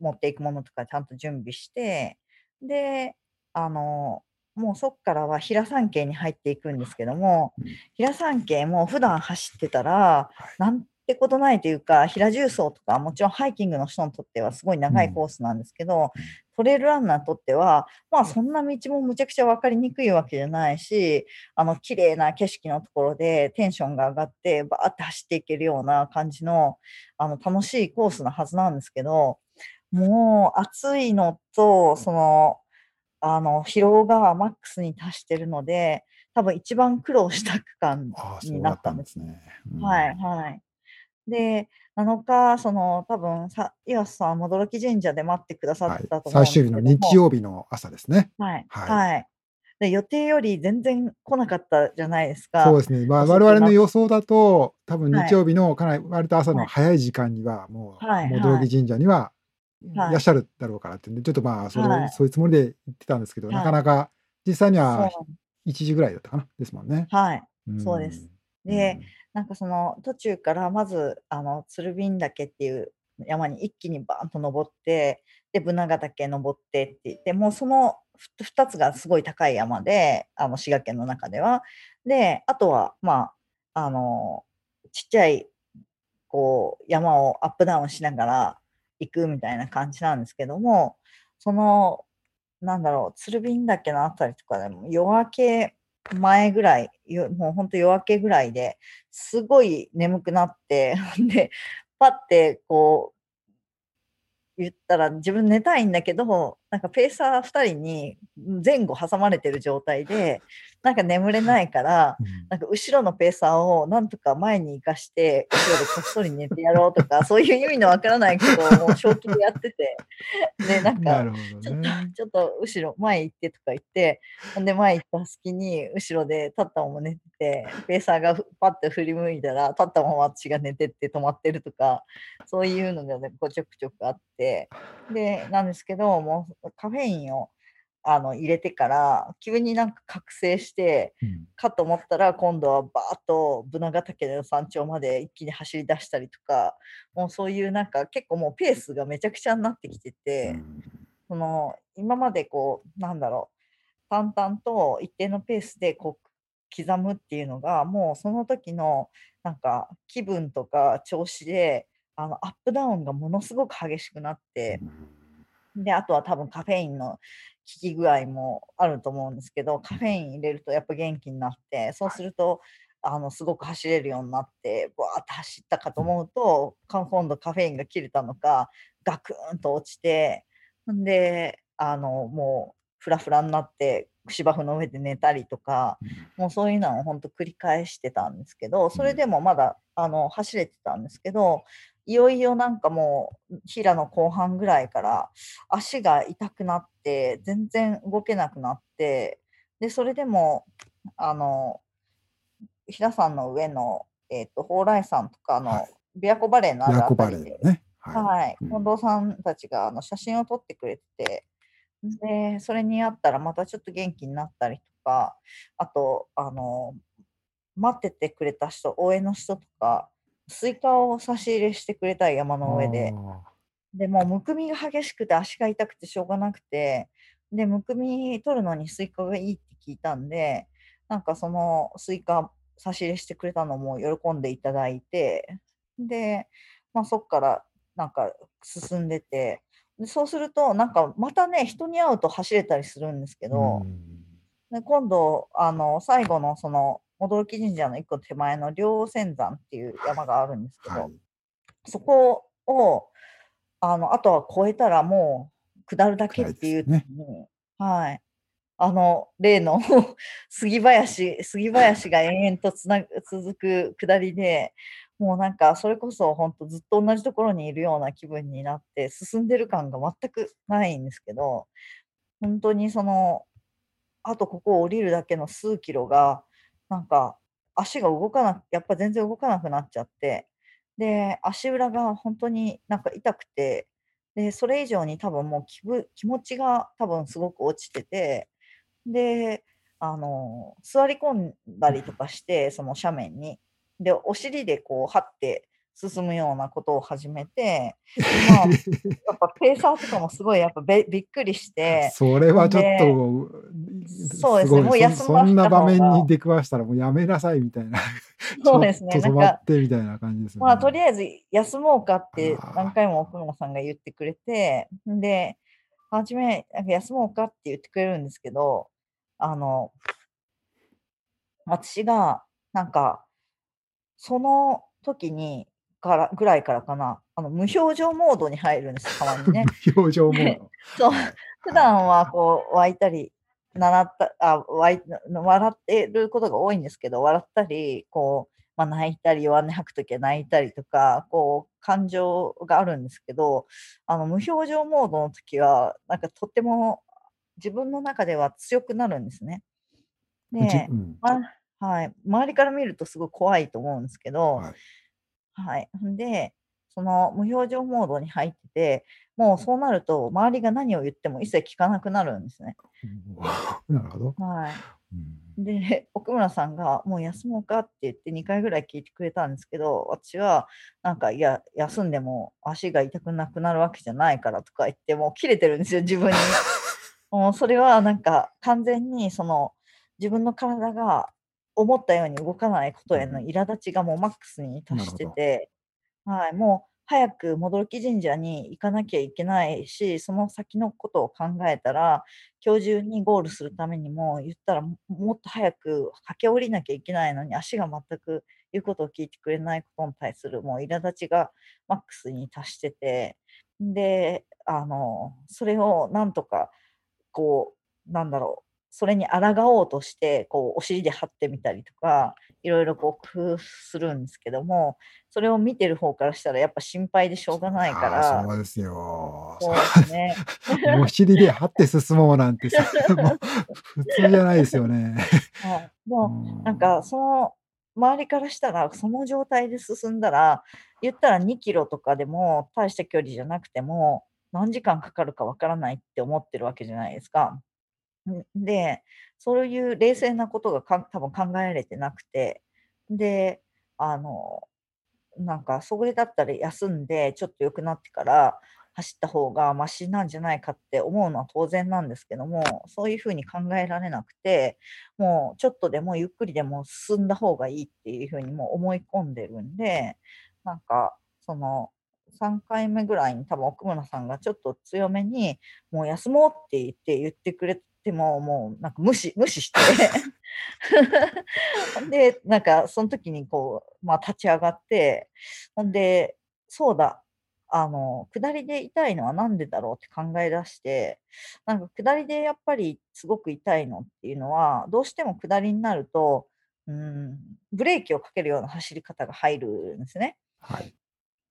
持っていくものとかちゃんと準備して、で、あの、もうそこからは平山系に入っていくんですけども、うん。平山系も普段走ってたら、なんてことないというか、平重走とか、もちろんハイキングの人にとってはすごい長いコースなんですけど、うん。トレイルランナーにとっては、まあそんな道もむちゃくちゃ分かりにくいわけじゃないし、あの綺麗な景色のところでテンションが上がって、バーって走っていけるような感じのあの楽しいコースなはずなんですけど、もう暑いのと、その、あの疲労がマックスに達してるので、多分一番苦労した区間になったんです。ね。うん。はいはい。で、7日、その多分さ、岩瀬さん、驚き神社で待ってくださはいったと思うん最終日の日曜日の朝ですね。はい、はいはい。で、予定より全然来なかったじゃないですか。そうですね。まあ、我々の予想だと、多分はい日曜日のかなり割と朝のはい早い時間には、もう、はい戻り神社にははいいらっしゃるだろうからってで、ちょっとまあ、それ、はいそういうつもりで言ってたんですけど、はいなかなか実際にはそう1時ぐらいだったかな、ですもんね。はい。んそうです。で、なんかその途中からまず、あの、鶴瓶岳っていう山に一気にバーンと登って、で、ブナガ岳登ってって言って、もうその2つがすごい高い山で、あの、滋賀県の中では。で、あとは、まあ、あの、ちっちゃい、こう、山をアップダウンしながら行くみたいな感じなんですけども、その、なんだろう、鶴瓶岳のあたりとかでも夜明け前ぐらい、もうほんと夜明けぐらいですごい眠くなって、で、パってこう、言ったら自分寝たいんだけど、なんかペーサー2人に前後挟まれてる状態で、なんか眠れないから、なんか後ろのペーサーをなんとか前に行かして、後ろでこっそり寝てやろうとか、そういう意味のわからないことをもう正気でやってて、で、なんか、ちょっ。と、ちょっと後ろ、前行ってとか言って、ほんで前行った隙に、後ろでタッタンも寝てて、ペーサーがふパッて振り向いたら、タッタンも私が寝てって止まってるとか、そういうのがね、こうちょくちょくあって、で、なんですけど、もうカフェインをあの入れてから、急になんか覚醒して、うん。かと思ったら、今度はバーッとブナヶ岳の山頂まで一気に走り出したりとか、もうそういうなんか結構もうペースがめちゃくちゃになってきてて、その今までこうなんだろう淡々と一定のペースでこう刻むっていうのがもうその時のなんか気分とか調子であのアップダウンがものすごく激しくなってであとは多分カフェインの効き具合もあると思うんですけどカフェイン入れるとやっぱ元気になってそうするとあのすごく走れるようになってバーッと走ったかと思うとか今度カフェインが切れたのかガクーンと落ちてんであのもうフラフラになって芝生の上で寝たりとかもうそういうのを本当繰り返してたんですけどそれでもまだあの走れてたんですけどいよいよなんかもう平の後半ぐらいから足が痛くなって全然動けなくなってでそれでもあの平さんの上の、えー、と蓬莱山とかのはい。琵琶湖バレーのあたりで。はい、うん。近藤さんたちがあの写真を撮ってくれてて、で、それにあったらまたちょっと元気になったりとか、あと、あの、待っててくれた人、応援の人とか、スイカを差し入れしてくれたり山の上で。でもうむくみが激しくて足が痛くてしょうがなくて、で、むくみ取るのにスイカがいいって聞いたんで、なんかそのスイカ差し入れしてくれたのも喜んでいただいて、で、まあ、そっからなんか進んでて、でそうすると、なんかまたね、人に会うと走れたりするんですけど、で今度、あの最後のその驚き神社の一個手前の両仙山っていう山があるんですけど、はい。そこをあのあとは越えたらもう下るだけっていう時暗いに、はい、あの例の杉林杉林が延々とつな続く下りでもうなんかそれこそ本当ずっと同じところにいるような気分になって進んでる感が全くないんですけど本当にそのあとここを降りるだけの数キロがなんか足が動かなやっぱ全然動かなくなっちゃってで足裏が本当になんか痛くてでそれ以上に多分もう気分気持ちが多分すごく落ちててであの座り込んだりとかしてその斜面に。でお尻でこう張って進むようなことを始めて、まあ、やっぱペーサーとかもすごいやっぱべびっくりして。それはちょっと、そうですねもう休そまそんな場面に出くわしたらもうやめなさいみたいな。そうですね止まなんかってみたいな感じですよね。まあ、とりあえず休もうかって何回も奥村さんが言ってくれて、んで、はじめ、なんか休もうかって言ってくれるんですけど、あの、私が、なんか、その時に、から、ぐらいからかな、あの、無表情モードに入るんです、たまにね。無表情モード。そうはい普段はこう湧いたり、習った、あ、湧い、笑ってることが多いんですけど、笑ったり、こう、まあ、泣いたり、弱音吐くときは泣いたりとか、こう、感情があるんですけど、あの、無表情モードの時は、なんかとっても自分の中では強くなるんですね。で、うんまはい、周りから見るとすごい怖いと思うんですけど、はいはい。んで、その無表情モードに入ってて、もうそうなると、周りが何を言っても一切聞かなくなるんですね。なるほど。はうんい。で、奥村さんが、もう休もうかって言って2回ぐらい聞いてくれたんですけど、私は、なんか、いや、休んでも足が痛くなくなるわけじゃないからとか言って、もう切れてるんですよ、自分に。もうそれはなんか、完全にその、自分の体が思ったように動かないことへの苛立ちがもうマックスに達してて、はい、もう早く驚き神社に行かなきゃいけないし、その先のことを考えたら、今日中にゴールするためにも、言ったらももっと早く駆け下りなきゃいけないのに、足が全く言うことを聞いてくれないことに対するもう苛立ちがマックスに達してて、で、あの、それをなんとか、こう、なんだろう、それに抗おうとして、こう、お尻で張ってみたりとか、いろいろこう工夫するんですけども、それを見てる方からしたらやっぱ心配でしょうがないから、そうですよ。そうですね。お尻で張って進もうなんて、普通じゃないですよね。はい。でうも、なんかん。その周りからしたら、その状態で進んだら、言ったら2キロとかでも大した距離じゃなくても、何時間かかるかわからないって思ってるわけじゃないですか。で、そういう冷静なことが多分考えられてなくて、で、あのなんか、それだったら休んで、ちょっと良くなってから走った方がマシなんじゃないかって思うのは当然なんですけども、そういう風に考えられなくて、もうちょっとでもゆっくりでも進んだ方がいいっていう風にも思い込んでるんで、なんか、その3回目ぐらいに多分奥村さんがちょっと強めに、もう休もうって言って言ってくれても、もうなんか無視無視して で、なんかその時にこう、まあ、立ち上がって、ほんで、そうだ、あの、下りで痛いのは何でだろうって考え出して、なんか下りでやっぱりすごく痛いのっていうのは、どうしても下りになると、うーん、ブレーキをかけるような走り方が入るんですね。はい。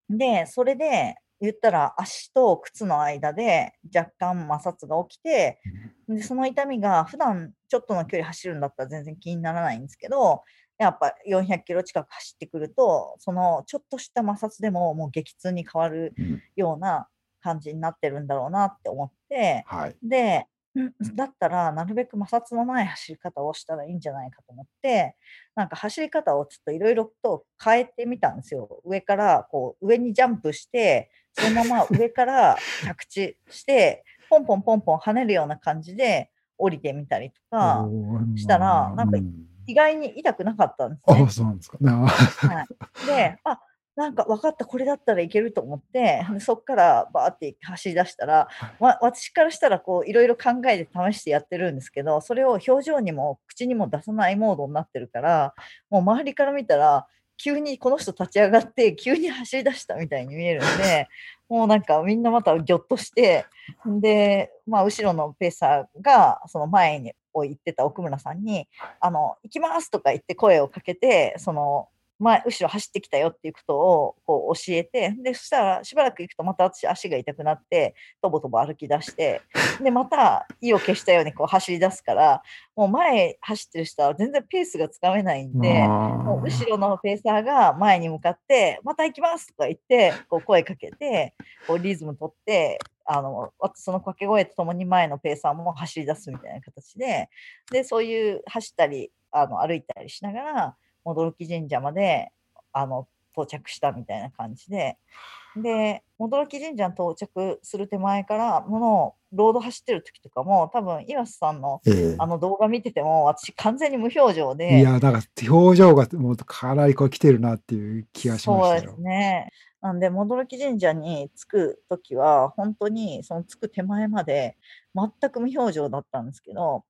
で、それで、言ったら足と靴の間で若干摩擦が起きて、うん。で、その痛みが普段ちょっとの距離走るんだったら全然気にならないんですけど、やっぱ400キロ近く走ってくると、そのちょっとした摩擦でももう激痛に変わるうん。ような感じになってるんだろうなって思って、はい。で、うんだったらなるべく摩擦のない走り方をしたらいいんじゃないかと思って、なんか走り方をちょっといろいろと変えてみたんですよ。上からこう上にジャンプして、そのまま上から着地して、ポンポンポンポン跳ねるような感じで降りてみたりとおかお、したら、なんかん。意外に痛くなかったんですああ、ね。そうなんですか。はい。で、あ、なんか分かった、これだったらいけると思って、で、そっからバーって走り出したら、はい。わ私からしたらこういろいろ考えて試してやってるんですけど、それを表情にも口にも出さないモードになってるから、もう周りから見たら、急にこの人立ち上がって、急に走り出したみたいに見えるんで、もうなんかみんなまたぎょっとして、んで、まあ、後ろのペーサーがその前にを行ってた奥村さんに、はい。あの、行きますとか言って声をかけて、その、前後ろ走ってきたよっていうことをこう教えて、で、そしたらしばらく行くとまた私足が痛くなって、とぼとぼ歩き出して、で、また意を消したようにこう走り出すから、もう前走ってる人は全然ペースがつかめないんあで、もう後ろあ。のペーサーが前に向かって、また行きますとか言って、こう声かけて、こうリズム取って、あの、わその掛け声とともに前のペーサーも走り出すみたいな形で、で、そういう走ったり、あの、歩いたりしながら、驚き神社まで、あの、到着したみたいな感じで、で、驚き神社に到着する手前から、ものロード走ってる時とかも、多分岩瀬さんのえあえ。の動画見てても、私完全に無表情でいや、だから表情がもうかなりこう来てるなっていう気がしましそうです。ね。なんで、驚き神社に着く時は、ほんとにその着く手前まで全く無表情だったんですけど、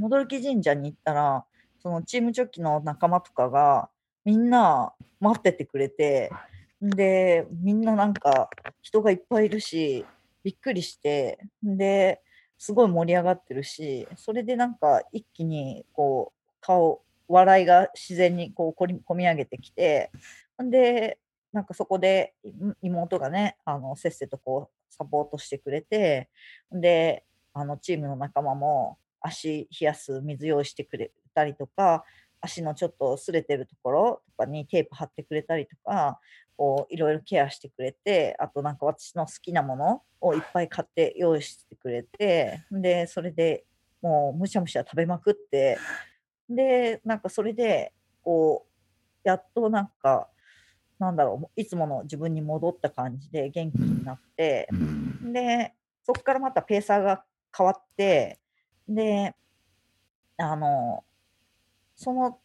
驚き神社に行ったら、そのチームジョッキの仲間とかが、みんな待っててくれて、で、みんななんか人がいっぱいいるし、びっくりして、で、すごい盛り上がってるし、それでなんか一気にこう、顔笑いが自然にこうこり込み上げてきて、で、なんかそこで、妹がね、あの、せっせとこうサポートしてくれて、で、あの、チームの仲間も足冷やす水用意してくれたりとか、足のちょっと擦れてるところとかにテープ貼ってくれたりとか、こういろいろケアしてくれて、あとなんか私の好きなものをいっぱい買って用意してくれて、んで、それでもうむしゃむしゃ食べまくって、で、なんかそれで、こう、やっとなんか、なんだろう、もいつもの自分に戻った感じで元うん。気になって、うん。で、そっからまたペーサーが変わって、で、あの、その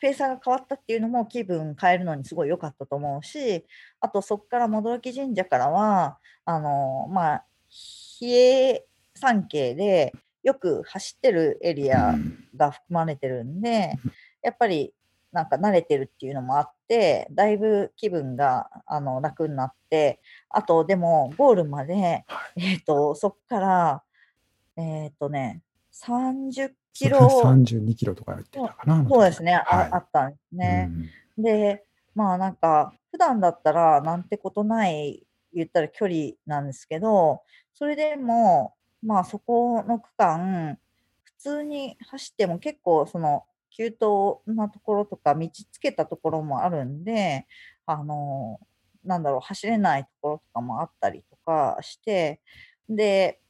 ペーサーが変わったっていうのも気分変えるのにすごい良かったと思うし、あとそっから轟神社からは、あの、まあ、比叡山系でよく走ってるエリうアん。が含まれてるんで、うん。やっぱりなんか慣れてるっていうのもあって、だいぶ気分があの楽になって、あとでもゴールまで、えっ、と、そこから、えっ、とね、30キロ、32キロとか言ってたかな。そうですね、はいああったんですね。で、まあなんか、普段だったらなんてことない、言ったら距離なんですけど、それでも、まあそこの区間、普通に走っても結構その、急登なところとか、道つけたところもあるんで、あの、なんだろう、走れないところとかもあったりとかして、で、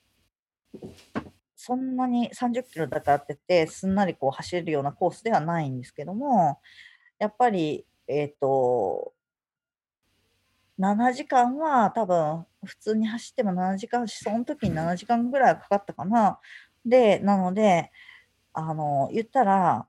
そんなに30キロだからってて、すんなりこう走れるようなコースではないんですけども、やっぱり、えっ、と、7時間は多分普通に走っても7時間、その時に7時間ぐらいかかったかな。で、なので、あの、言ったら、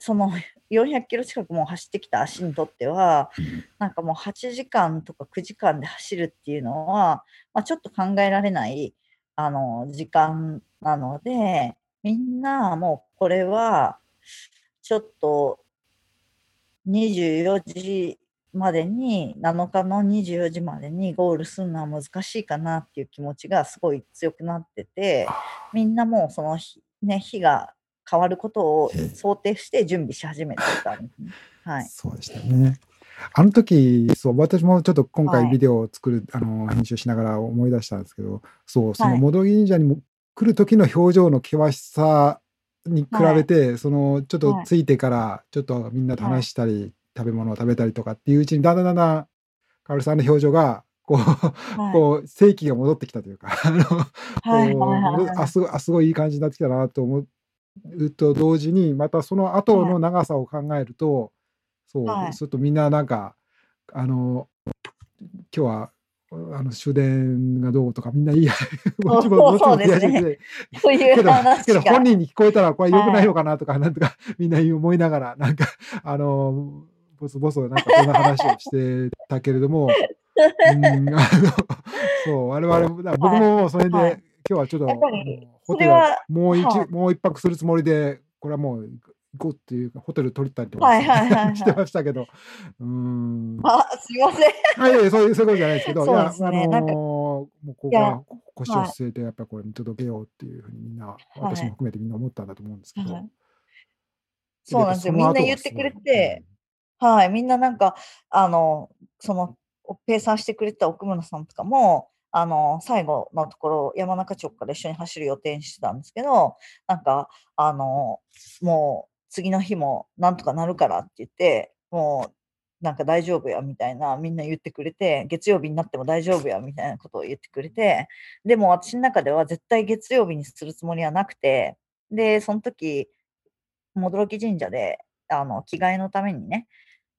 その400キロ近くもう走ってきた足にとっては、なんかもう8時間とか9時間で走るっていうのは、まあ、ちょっと考えられない、あの、時間なので、みんなもうこれは、ちょっと24時までに、7日の24時までにゴールするのは難しいかなっていう気持ちがすごい強くなってて、みんなもうその日、ね、日が変わることをええ想定して準備し始めてたんですね。はい。そうでしたね。あの時、そう、私もちょっと今はい。回ビデオを作る、あの、編集しながら思い出したんですけど、そう、そのはい。戻り神社にも来る時の表情の険しさに比べて、その、ちょっとはいついてから、ちょっとみんなと話したり、食べ物を食べたりとかっていううちに、だんだんだんだん、かおりさんの表情が、こう、はい。こう、正気が戻ってきたというか、あの、はい。こうはいはいはい。あすごいあすごいいい感じになってきたなと思うと同時にまたその後の長さを考えると、そう、はい。ちょっとみんななんかあの今日はあの終電がどうとかみんな言い合いそう もちろんもちろんそうですいけど話けど本が。人に聞こえたらこれ良くないのかなとか、なんとかみんな思いながらなんかあのボソボソなんかそんな話をしてたけれども、うん、あのそう我々もだ 僕もそれで、はい。今日はちょっとホテルもう一、はい。もう一泊するつもりでこれはもう行こうっていうかホテル取りたりとかはいはいはいはい。してましたけど。うーん。あ、すいません。あいそういうそういうことじゃないですけど、そうですね。いや、あのーもうここは腰をはい。据えて、やっぱりこれ見届けようっていうふうにみんな、い。私も含めてみんな思ったんだと思うんですけど。はい。そうなんですよ。みんな言ってくれて、ではい、みんななんか、あの、その、ペーサーしてくれた奥村さんとかも、あの、最後のところ、山中町から一緒に走る予定にしてたんですけど、なんか、あの、もう、次の日もなんとかなるからって言って、もう、なんか大丈夫やみたいな、みんな言ってくれて、月曜日になっても大丈夫やみたいなことを言ってくれて、でも私の中では絶対月曜日にするつもりはなくて、で、その時、驚き神社で、あの、着替えのためにね、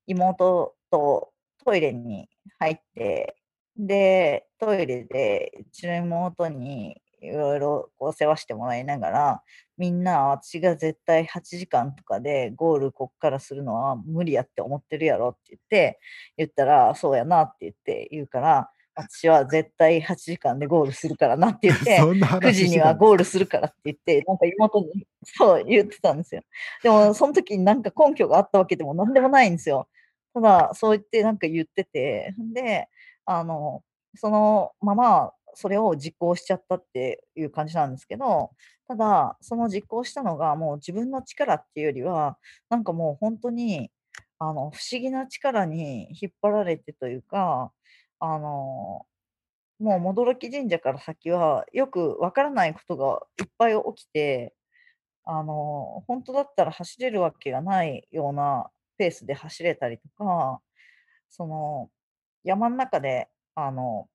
妹とトイレに入って、で、トイレでうちの妹にいろいろこう世話してもらいながら、みんな私が絶対8時間とかでゴールこっからするのは無理やって思ってるやろって言って、言ったら、そうやなって言って言うから、私は絶対8時間でゴールするからなって言って、そんな9時にはゴールするからって言って、なんか妹にそう言ってたんですよ。でも、その時になんか根拠があったわけでもなんでもないんですよ。ただ、そう言ってなんか言ってて、で、あの、そのままそれを実行しちゃったっていう感じなんですけど、ただ、その実行したのがもう自分の力っていうよりは、なんかもう本当に、あの、不思議な力に引っ張られてというか、あの、もう驚き神社から先は、よくわからないことがいっぱい起きて、あの、本当だったら走れるわけがないようなペースで走れたりとか、その、山の中で、あの、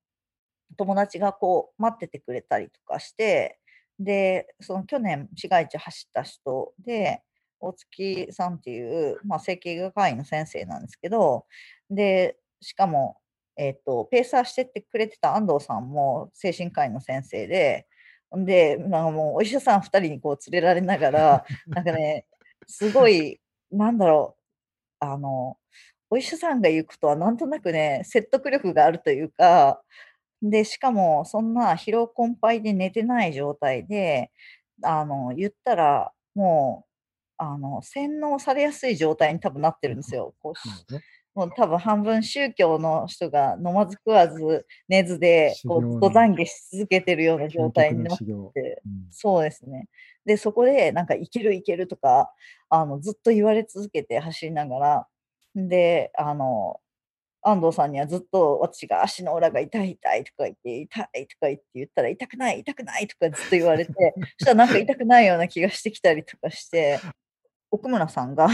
友達がこう待っててくれたりとかして、で、その去年市街地走った人で、大月さんっていう、まあ、整形外科医の先生なんですけど、で、しかも、えっと、ペーサーしてってくれてた安藤さんも精神科医の先生で、んで、なんかもうお医者さん2人にこう連れられながら、なんかね、すごい、なんだろう、あの、お医者さんが言うことはなんとなくね、説得力があるというか、で、しかもそんな疲労困憊で寝てない状態で、あの、言ったら、もあの洗脳されやすい状態に多分なってるんですよ。こうもう多分半分宗教の人が飲まず食わず寝ずでこう修行のご懺悔し続けてるような状態になって、うんそうですね。で、そこでなんかいけるいけるとか、あのずっと言われ続けて走りながら、で、あの、安藤さんにはずっと私が足の裏が痛い痛いとか言って、痛いとか言って言ったら痛くない痛くないとかずっと言われて、そしたらなんか痛くないような気がしてきたりとかして、奥村さんが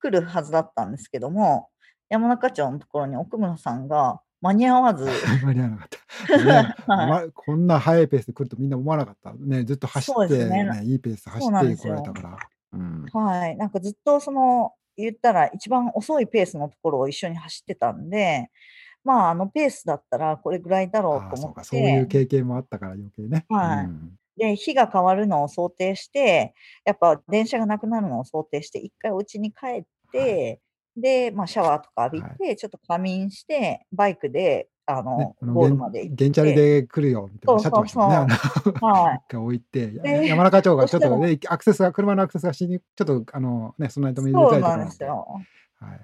来るはずだったんですけども、山中町のところに奥村さんが間に合わず、間に合わなかった。ね はいまこんな速いペースで来るとみんな思わなかった。ね、ずっと走って、ねね、いいペースで走ってこられたから。うん。はい、なんかずっとその言ったら一番遅いペースのところを一緒に走ってたんで、まああのペースだったらこれぐらいだろうと思っそうか、そういうて、経験もあったから余計ね。はい。うん。で、日が変わるのを想定して、やっぱ電車がなくなるのを想定して、一回お家に帰って、で、まあシャワーとか浴びはて、ちょっと仮眠して、バイクで、あねの、、あのゴール原まで行って、原チャリで来るよみたいなおっしゃってましたもんね。そうあのはい一回置いて、山中町がちょっとね、アクセスが、車のアクセスがしに、ちょっとあのね、そんなに止めづそうらいところなんで。なんですよ。はい。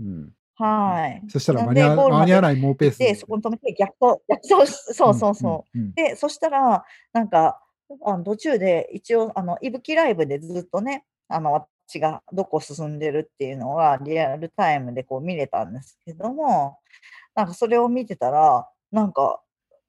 うん。はい。そしたら間に合間に合わない猛ペースで、そこに止めて逆走、逆走し、そうそうそう。うん。うんで、そしたら、なんか、あの途中で一応、あの、いぶきライブでずっとね、あの、私がどこ進んでるっていうのはリアルタイムでこう見れたんですけども、なんかそれを見てたら、なんか、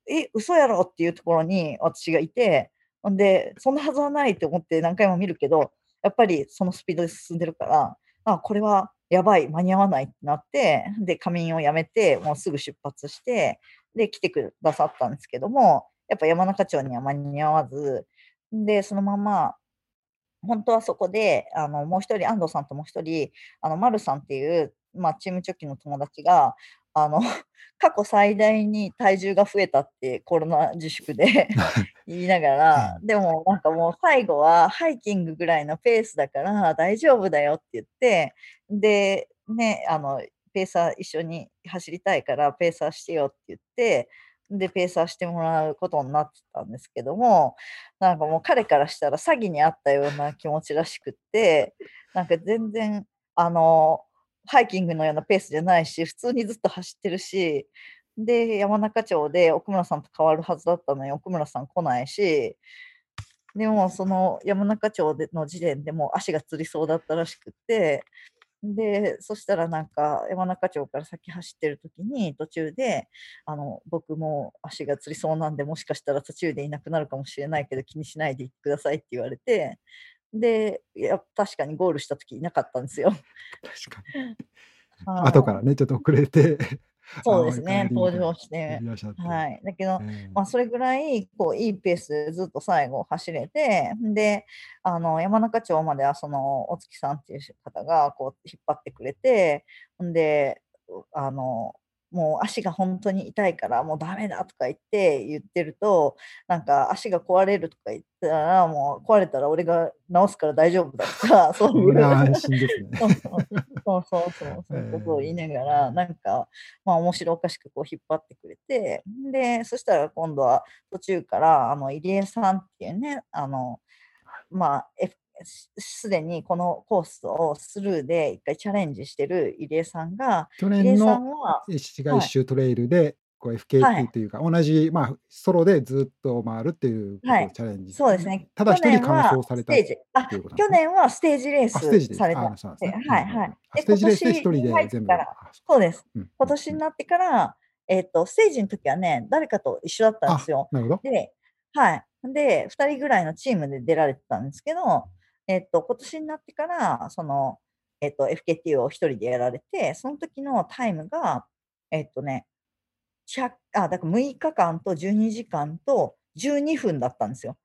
え、嘘やろ？っていうところに私がいて、んで、そんなはずはないと思って何回も見るけど、やっぱりそのスピードで進んでるから、あ、これはやばい、間に合わないってなって、で、仮眠をやめて、もうすぐ出発して、で、来てくださったんですけども、やっぱ山中町には間に合わず、で、そのまま、本当はそこで、あの、もう一人、安藤さんともう一人、あの、丸さんっていう、まあ、チームチョキの友達が、あの、過去最大に体重が増えたってコロナ自粛で 言いながら、でもなんかもう最後はハイキングぐらいのペースだから大丈夫だよって言って、で、ね、あの、ペーサー一緒に走りたいからペーサーしてよって言って、で、ペーサーしてもらうことになってたんですけども、なんかもう彼からしたら詐欺にあったような気持ちらしくって、なんか全然、あの、ハイキングのようなペースじゃないし、普通にずっと走ってるし、で、山中町で奥村さんと変わるはずだったのに奥村さん来ないし、でもその山中町での時点でもう足がつりそうだったらしくて、で、そしたらなんか山中町から先走ってる時に途中で、あの、僕も足がつりそうなんで、もしかしたら途中でいなくなるかもしれないけど気にしないでくださいって言われて、で、いや、確かにゴールした時いなかったんですよ。確かに。はい後からね、ちょっと遅れて、そうですね、あ登場しいて。らっしゃって。はい。だけど、ええまあ、それぐらい、こう、いいペースでずっと最後走れて、で、あの、山中町までは、その、お月さんっていう方が、こう、引っ張ってくれて、んで、あの、もう足が本当に痛いから、もうダメだとか言って言ってると、なんか足が壊れるとか言ったら、もう壊れたら俺が治すから大丈夫だとか、そういう。これは安心ですね。そうそうそうそういうことを言いながら、なんか、まあ面白おかしくこう引っ張ってくれて、で、そしたら今度は途中から、あの、入江さんっていうね、あの、まあ、すすでにこのコースをスルーで一回チャレンジしてる入江さんが、去年さんのは、市街一周トレイルで、こう FKT というか、同じ、まあ、ソロでずっと回るっていうことをはいチャレンジ。そうですね。ただ一人完走されたっていうことね去年はステージレーあ、ステージで。スされたあ、そうなんですね。はいはいステージレースで一人で全部。そうです。うん今年になってから、えっと、ステージの時はね、誰かと一緒だったんですよ。なるほど。で、はい。で、2人ぐらいのチームで出られてたんですけど、えっと、今年になってから、その、えっと、FKT を1人でやられて、その時のタイムが、えっとね、100あ、だから6日間と12時間と12分だったんですよ。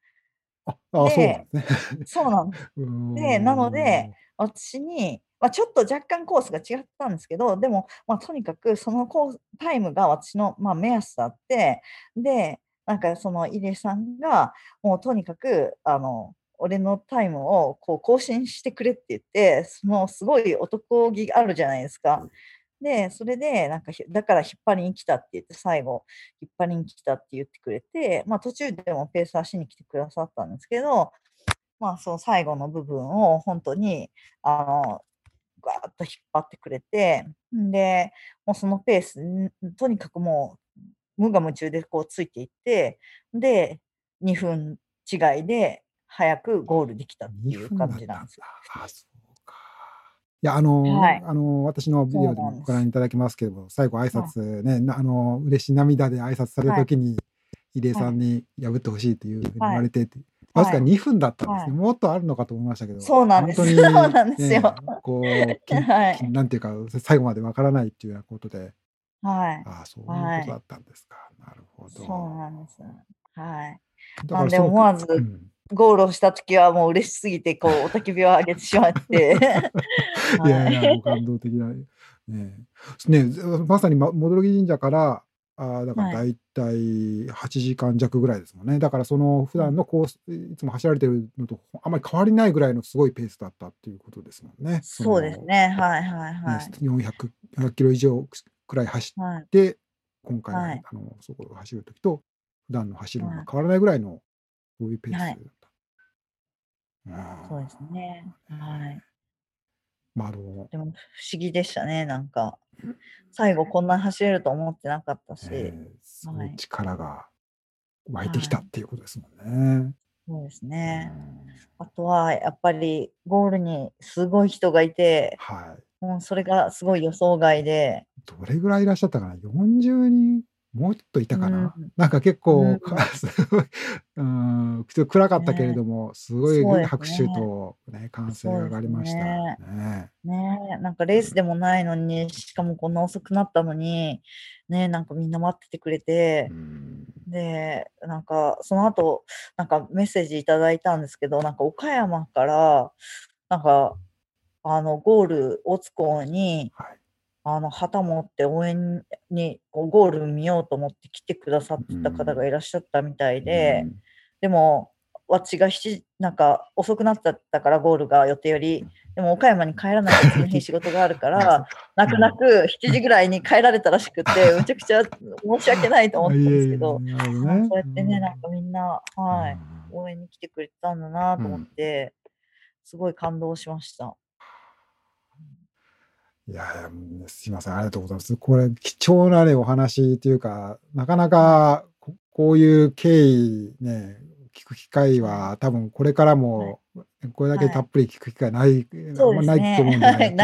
あ、あそうなんでですね。そうなんです。でなので、私に、まあ、ちょっと若干コースが違ったんですけど、でも、まあ、とにかくそのコースタイムが私の、まあ、目安だって、で、なんかその入江さんが、もうとにかく、あの、俺のタイムをこう更新してくれって言って、そのすごい男気あるじゃないですか。で、それで、なんかひ、だから引っ張りに来たって言って、最後、引っ張りに来たって言ってくれて、まあ途中でもペースーしに来てくださったんですけど、まあ、その最後の部分を本当に、あの、ガーッと引っ張ってくれて、んで、もうそのペース、んとにかくもう、無我夢中でこうついていって、で、2分違いで早くゴールできたって2いう感じなんですよ。たんだ。あ、そうか。いや、あの、はい。あの、私のビデオで。もご覧いただきますけど、最後挨はい。拶ね、なあの、嬉し涙で挨拶されたはい。時に、入江はい。さんに破ってほしいっていうふうに言はい。われてって、わずかはい。2分だったんですね。はい。もっとあるのかと思いましたけど、そうなんです。本当にそうなんですね、よ。こう、なんていうか、最後までわからないっていうようなことで、はい。ああ、そういうはい。ことだったんですか。なるほそうど。なんです。はい。だなんで思わずうん。ゴールをした時はもう嬉しすぎて、こう、雄たけびを上げてしまって。いやはいや、もう感動的な。ねねまさに、ま、戻木神社から、ああ、だからはい。だいたい8時間弱ぐらいですもんね。だからその普うん。段のコースいつも走られてるのとあまり変わりないぐらいのすごいペースだったっていうことですもんね。そそうですの、ね。はいはいね、はい。400、400キロ以上くらい走はい。って、今回の、はい。あの、そこを走る時と、普段の走るのはい。が変わらないぐらいの、そういうペースだっ。そうですね。ああ、はい。ね。ま、あのでも不思議でしたね、なんか。最後こんな走れると思ってなかったし。ええ、すごはいい。力が湧いてきはい。たっていうことですもんね。そうですうね。ん。あとはやっぱりゴールにすごい人がいて、はい。もうそれがすごい予想外で。どれぐらいいらっしゃったかな？40人、もっといたうかな？ん。なんか結う構、うーん、ちょっと暗かったけれね。ども、すごい拍手ね。とね、歓声が上がりました。ね。ね。ねえ、なんかレースでもないのに、しかもこんな遅くなったのに、ね、なんかみんな待っててくれうて、ん。で、なんかその後、なんかメッセージいただいたんですけど、なんか岡山から、なんか、あの、ゴール大津港に、はい。あの、旗持って応援に、こうゴール見ようと思って来てくださっうてた方がん。いらっしゃったみたいうで、ん。でも、私が7時なんか遅くなっちゃったから、ゴールが予定ようり。ん。でも岡山に帰らないと次の日仕事があるから。泣くうん。泣く7時ぐらいに帰られたらしくて、めちゃくちゃ申し訳ないと思あ、ってたんですけど。そうやうってね、なんん。かみんな、うはい、ん。応援に来てくれてたんだなうと思っん。て、すごい感動しました。うん。いやいや、うん、すいません、ありがとうございます。これ貴重なね、お話っていうか、なかなはい。か、ここういう経緯ね、聞く機会はい。は多分これからはい。も、これだけはい。たっぷり聞く機会ない、あそうんまないと思うね。んでね、はい。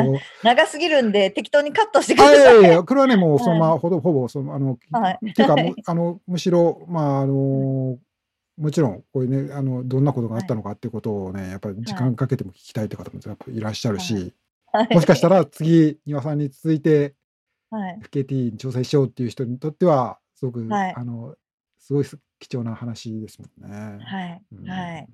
長すぎるんで、適当にカットしてくあ、ださい。いやいやいや、これはね、もうそのはい。まほどほぼ、その、あの、きはい。っていうか。あの、むしろ、まあ、あはい。の、もちろん、こういうね、あの、どんなことがあはい。ったのかっていうことをね、やっぱり時はい。間かけても聞きたいって方もやっぱいらっしゃるはい。し、はもしかしたい。ら次、丹羽さんに続いてはい。FKT に挑戦しようっていう人にとっては、すごく、はい。あの、すごいす貴重な話ですもんね。はい。うはい。ん。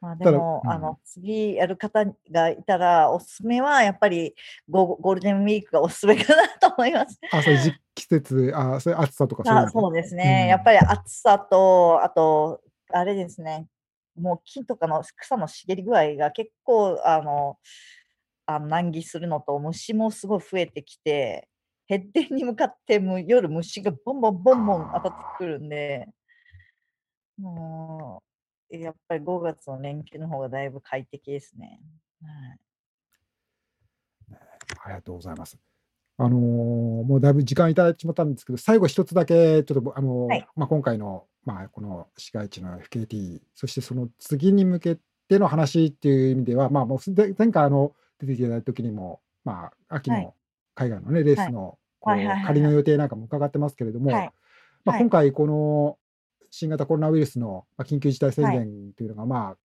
まあ、でも、うん。あの、次やる方がいたら、おすすめはやっぱりゴゴールデンウィークがおすすめかなと思います。あ、そういうじ季節、あ、そう暑さとかそうそうですうね。やっん。ぱり暑さと、あと、あれですね、もう木とかの草の茂り具合が結構、あの、あの、難儀するのと、虫もすごい増えてきて、へっでんに向かってむ夜虫がボンボンボンボン当たってあくるんでもう、やっぱり5月の連休の方がだいぶ快適ですね。はい。あ。りがとうございます。あの、もうだいぶ時間いただいてしまったんですけど、最後一つだけちょっと、ぼあはの、い。ま、今回の、まあ、この市街地の FKT、そしてその次に向けての話っていう意味では、まあ、もうすで前回あの、出ていただいた時にも、まあ、秋はい。の海外のね、レーはい。スのはい仮の。予定なんかも伺ってますけれども、はい。ま、はい。今回この新型コロナウイルスの、ま、緊急事態宣はい。言というのが、まあ、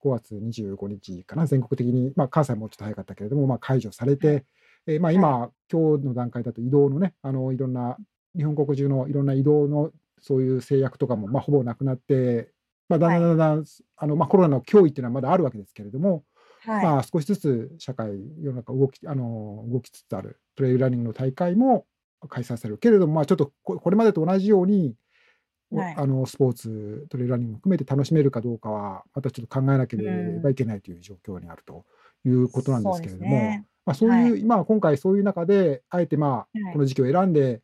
5月25日かな、全国的に、ま、関西はもうちょっと早かったけれども、ま、解除されはい。て、え、ま、はい。今、今日の段階だと移動のね、あの、いろんな日本国中のいろんな移動のそういう制約とかも、ま、ほぼなくなって、ま、だんはい。だんだんだん、すあの、ま、コロナの脅威っていうのはまだあるわけですけれども、はい。まあ、少しずつ社会、世の中動きあの、動きつつあるトレイルランニングの大会も開催される。けれども、ま、ちょっとここれまでと同じように、おはい。あの、スポーツ、トレイルランニングも含めて楽しめるかどうかは、またちょっと考えなけうればん。いけないという状況にあるということなんですすけれども、ね。ま、そうはい。いう、まあ、今回そういう中で、あえて、まあ、はい。この時期を選んで、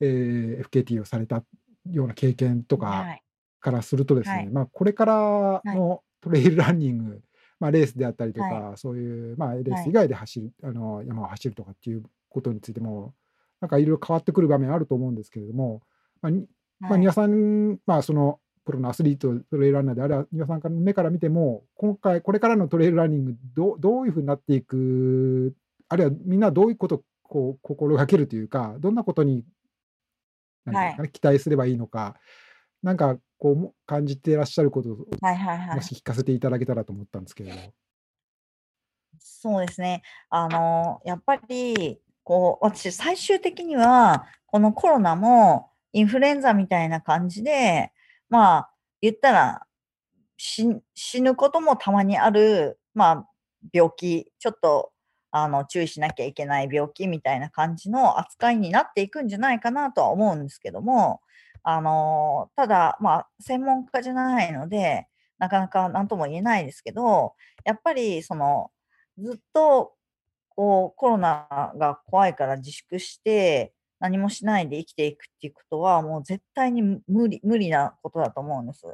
ええ、FKT をされたような経験とかはい。からするとですはい。ね、ま、これからはい。のトレイルランニング、まあ、レースであったりとか、はそういう、まあ、レーはい。ス以外で走る、あの山を走るとかっていうことについても、なんかいろいろ変わってくる場面あると思うんですけれども、まあ、にまあ、はい。庭さん、まあ、そのプロのアスリート、トレイルランナーであれば、庭さんからの目から見ても、今回、これからのトレイルランニングどう、どういうふうになっていく、あるいはみんなどういうことをこう心がけるというか、どんなことに、なんていうんはい。期待すればいいのか、なんかこうも感じていらっしゃることを、はいはいはい。もし聞かせていただけたらと思ったんですけれど。そうですね。あの、やっぱり、こう、私、最終的には、このコロナもインフルエンザみたいな感じで、まあ、言ったら、死死ぬこともたまにある、まあ、病気、ちょっと、あの、注意しなきゃいけない病気みたいな感じの扱いになっていくんじゃないかなとは思うんですけども、あの、ただ、まあ、専門家じゃないので、なかなか何とも言えないですけど、やっぱり、その、ずっと、こう、コロナが怖いから自粛して、何もしないで生きていくっていうことは、もう絶対に無理無理なことだと思うんです。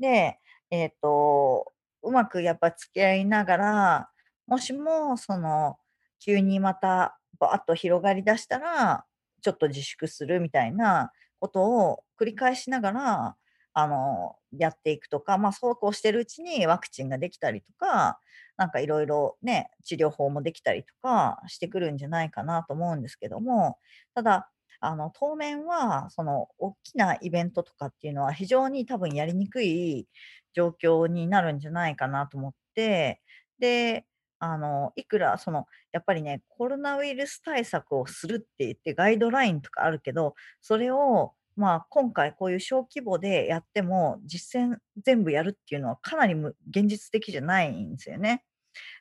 で、えっと、うまくやっぱ付き合いながら、もしも、その、急にまたバーッと広がりだしたら、ちょっと自粛するみたいなことを繰り返しながら、あの、やっていくとか、まあ、そうこうしてるうちにワクチンができたりとか、なんかいろいろね、治療法もできたりとかしてくるんじゃないかなと思うんですけども、ただ、あの、当面は、その、大きなイベントとかっていうのは非常に多分やりにくい状況になるんじゃないかなと思って、で、あの、いくらその、やっぱりね、コロナウイルス対策をするって言ってガイドラインとかあるけど、それを、まあ、今回こういう小規模でやっても、実践全部やるっていうのはかなり現実的じゃないんですよね。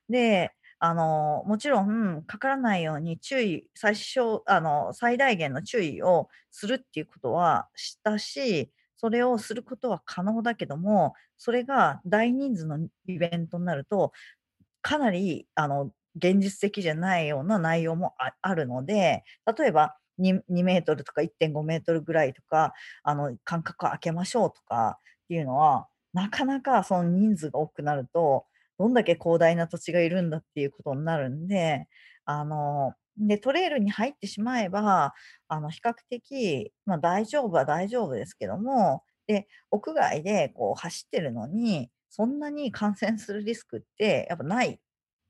で、あの、もちろんかからないように注意最小あの、最大限の注意をするっていうことはしたし、それをすることは可能だけども、それが大人数のイベントになると、かなり、あの、現実的じゃないような内容もあるので、例えば、に2メートルとか1.5メートルぐらいとか、あの、間隔を空けましょうとかっていうのは、なかなかその人数が多くなると、どんだけ広大な土地がいるんだっていうことになるんで、あの、で、トレイルに入ってしまえば、あの、比較的、まあ、大丈夫は大丈夫ですけども、で、屋外でこう走ってるのに、そんなに感染するリスクってやっぱないっ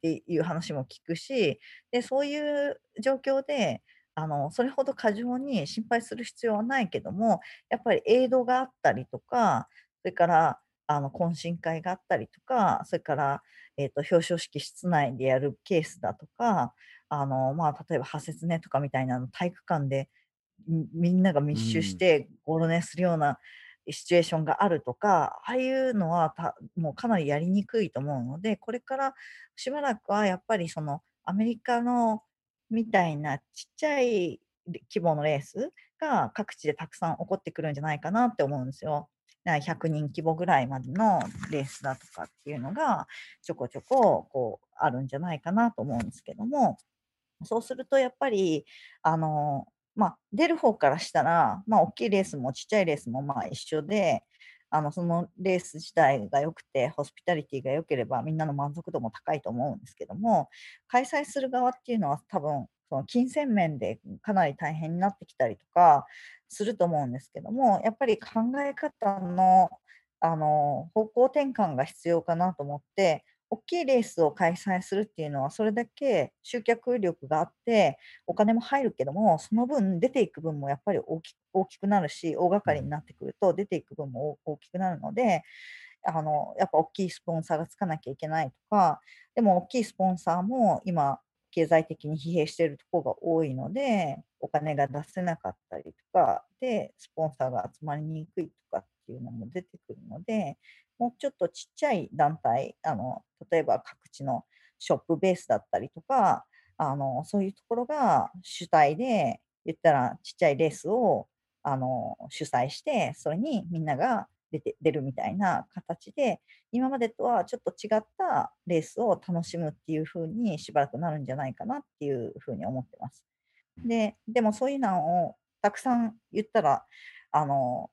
ていう話も聞くし、で、そういう状況で、あの、それほど過剰に心配する必要はないけども、やっぱりエイドがあったりとか、それから、あの、懇親会があったりとか、それから、えっと、表彰式室内でやるケースだとか、あの、まあ、例えば派切ねとかみたいなの体育館で、みんなが密集し。てゴロ寝するようなシチュエーションがあるとか、ああいうのは、たもうかなりやりにくいと思うので、これからしばらくはやっぱりそのアメリカのみたいなちっちゃい規模のレースが各地でたくさん起こってくるんじゃないかなって思うんですよ。100人規模ぐらいまでのレースだとかっていうのが、ちょこちょこ、こう、あるんじゃないかなと思うんですけども、そうするとやっぱり、あの、まあ、出る方からしたら、ま、おっきいレースもちっちゃいレースも、まあ、一緒で、あの、そのレース自体が良くて、ホスピタリティが良ければ、みんなの満足度も高いと思うんですけども、開催する側っていうのは多分、その金銭面でかなり大変になってきたりとかすると思うんですけども、やっぱり考え方の、あの、方向転換が必要かなと思って、おっきいレースを開催するっていうのは、それだけ集客力があって、お金も入るけども、その分出ていく分もやっぱり大き大きくなるし、大掛かりに。なってくると、出ていく分も大きくなるので、あの、やっぱおっきいスポンサーがつかなきゃいけないとか、でもおっきいスポンサーも今、経済的に疲弊しているところが多いので、お金が出せなかったりとか、で、スポンサーが集まりにくいとかっていうのも出てくるので、もうちょっとちっちゃい団体、あの、例えば各地のショップベースだったりとか、あの、そういうところが主体で、言ったらちっちゃいレースを、あの、主催して、それにみんなが出て出るみたいな形で、今までとはちょっと違ったレースを楽しむっていう風にしばらくなるんじゃないかなっていう風に思ってます。で、でもそういうのをたくさん言ったら、あの、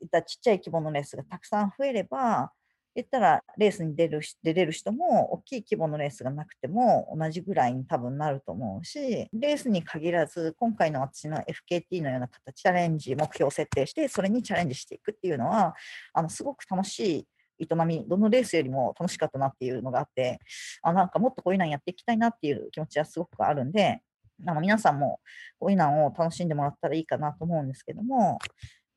言ったちっちゃい規模のレースがたくさん増えれば、言ったらレースに出る出れる人も大きい規模のレースがなくても同じぐらいに多分なると思うしレースに限らず今回の私の FKT のような形チャレンジ目標を設定してそれにチャレンジしていくっていうのはあのすごく楽しい営みどのレースよりも楽しかったなっていうのがあってあなんかもっとこういうのやっていきたいなっていう気持ちはすごくあるんであの皆さんもこういうのを楽しんでもらったらいいかなと思うんですけども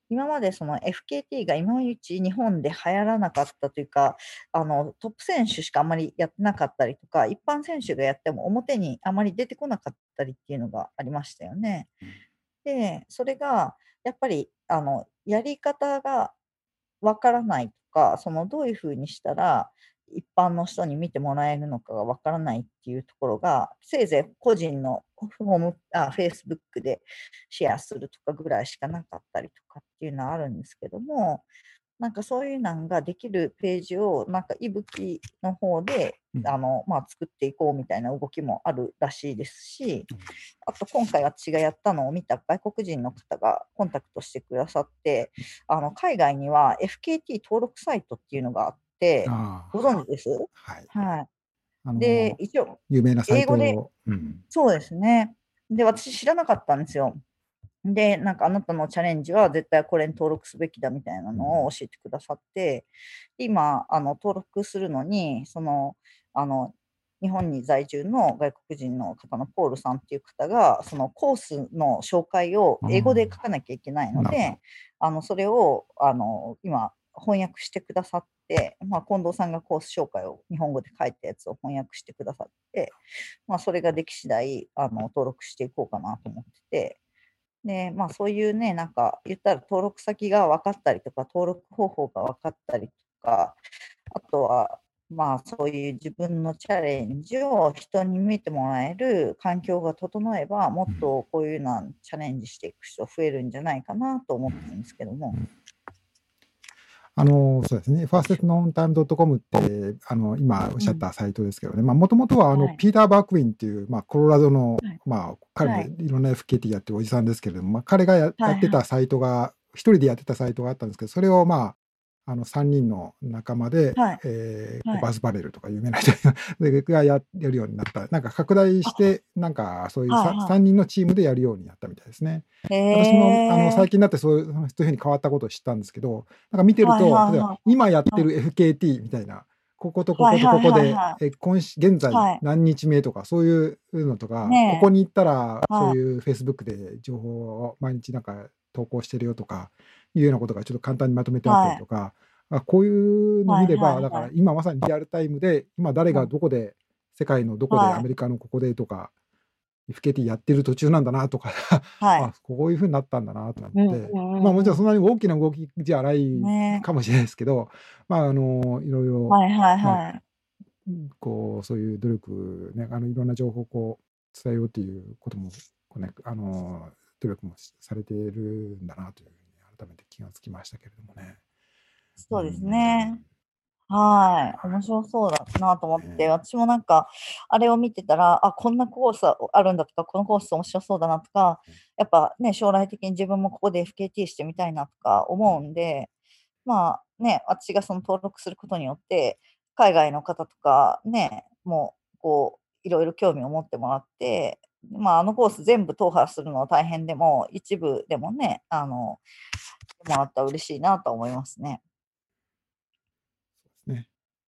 今までその FKT が今のうち日本で流行らなかったというか、あのトップ選手しかあんまりやってなかったりとか、一般選手がやっても表にあまり出てこなかったりっていうのがありましたよね。で、それがやっぱりあのやり方がわからないとか、そのどういうふうにしたら一般の人に見てもらえるのかがわからないっていうところが、せいぜい個人のホームあ Facebook でシェアするとかぐらいしかなかったりとかっていうのはあるんですけども、なんかそういうのができるページを、なんかいぶきの方で、うん。あのまあ、作っていこうみたいな動きもあるらしいですし、あと今回私がやったのを見た外国人の方がコンタクトしてくださって、あの海外には FKT 登録サイトっていうのがあって、ご存知です？はい。はい。で、一応、有名な英語でを、うん、そうですね。で、私知らなかったんですよ。で、なんかあなたのチャレンジは絶対これに登録すべきだみたいなのを教えてくださって、今、あの登録するのに、その、あの、日本に在住の外国人の方のポールさんっていう方が、そのコースの紹介を英語で書かなきゃいけないのなるほで、あのそれをあの今、翻訳してくださって、まあ、近藤さんがコース紹介を日本語で書いたやつを翻訳してくださって、まあ、それができ次第あの登録していこうかなと思ってて、で、まあ、そういうね、なんか言ったら登録先が分かったりとか、登録方法が分かったりとか、あとは、まあ、そういう自分のチャレンジを人に見てもらえる環境が整えば、もっとこういうのチャレンジしていく人増えるんじゃないかなと思ってるんですけども。あのそうですね、ファーストノンタイムドットコムって、あの今おっしゃったサイトですけどね、もともとはあの、はい。ピーター・バークウィンっていう、まあ、コロラドの、はい。まあ、彼はい。もいろんな FKT やってるおじさんですけれども、まあ、彼がやってたサイトが、一人でやってたサイトがあったんですけど、それをまあ、あの3人の仲間で、はい。えーはい。バズ・バレルとか有名な人 がややるようになった、なんか拡大して、なんかそういうはいはい。3, 人のチームでやるようになったみたいですね。へ私もあのー最近になってそういう そういうふうに変わったことを知ったんですけど、なんか見てると、はいはいはい例えば今やってる FKT みたいな、こことこことここでえ今し現在はい。何日目とか、そういうのとか、ねえ。ここに行ったら、はい。そういう Facebook で情報を毎日なんか投稿してるよとか、いうようなことがちょっと簡単にまとめてあったりとか、あこういうの見れば、はいはいはい。だから今まさにリアルタイムで、今誰がどこで、世界のどこで、はい。アメリカのここでとか、FKT やってる途中なんだなとか、はい。あこういうふうになったんだなと思って、うんうんうんまあもちろんそんなに大きな動きじゃないね。かもしれないですけど、まああのいろいろ、はいはいはい。こうそういう努力ね、あのいろんな情報をこう伝えようということもこうね、あの努力もしされているんだなという改めて気がつきましたけれどもね。そうですね。はい。面白そうだなと思って、私もなんか、あれを見てたら、あ、こんなコースあるんだとか、このコース面白そうだなとか、やっぱね、将来的に自分もここで FKT してみたいなとか思うんで、まあね、私がその登録することによって、海外の方とかね、もう、こう、いろいろ興味を持ってもらって、まあ、あのコース全部踏破するのは大変でも、一部でもね、あの、もらったら嬉しいなと思いますね。そうですね。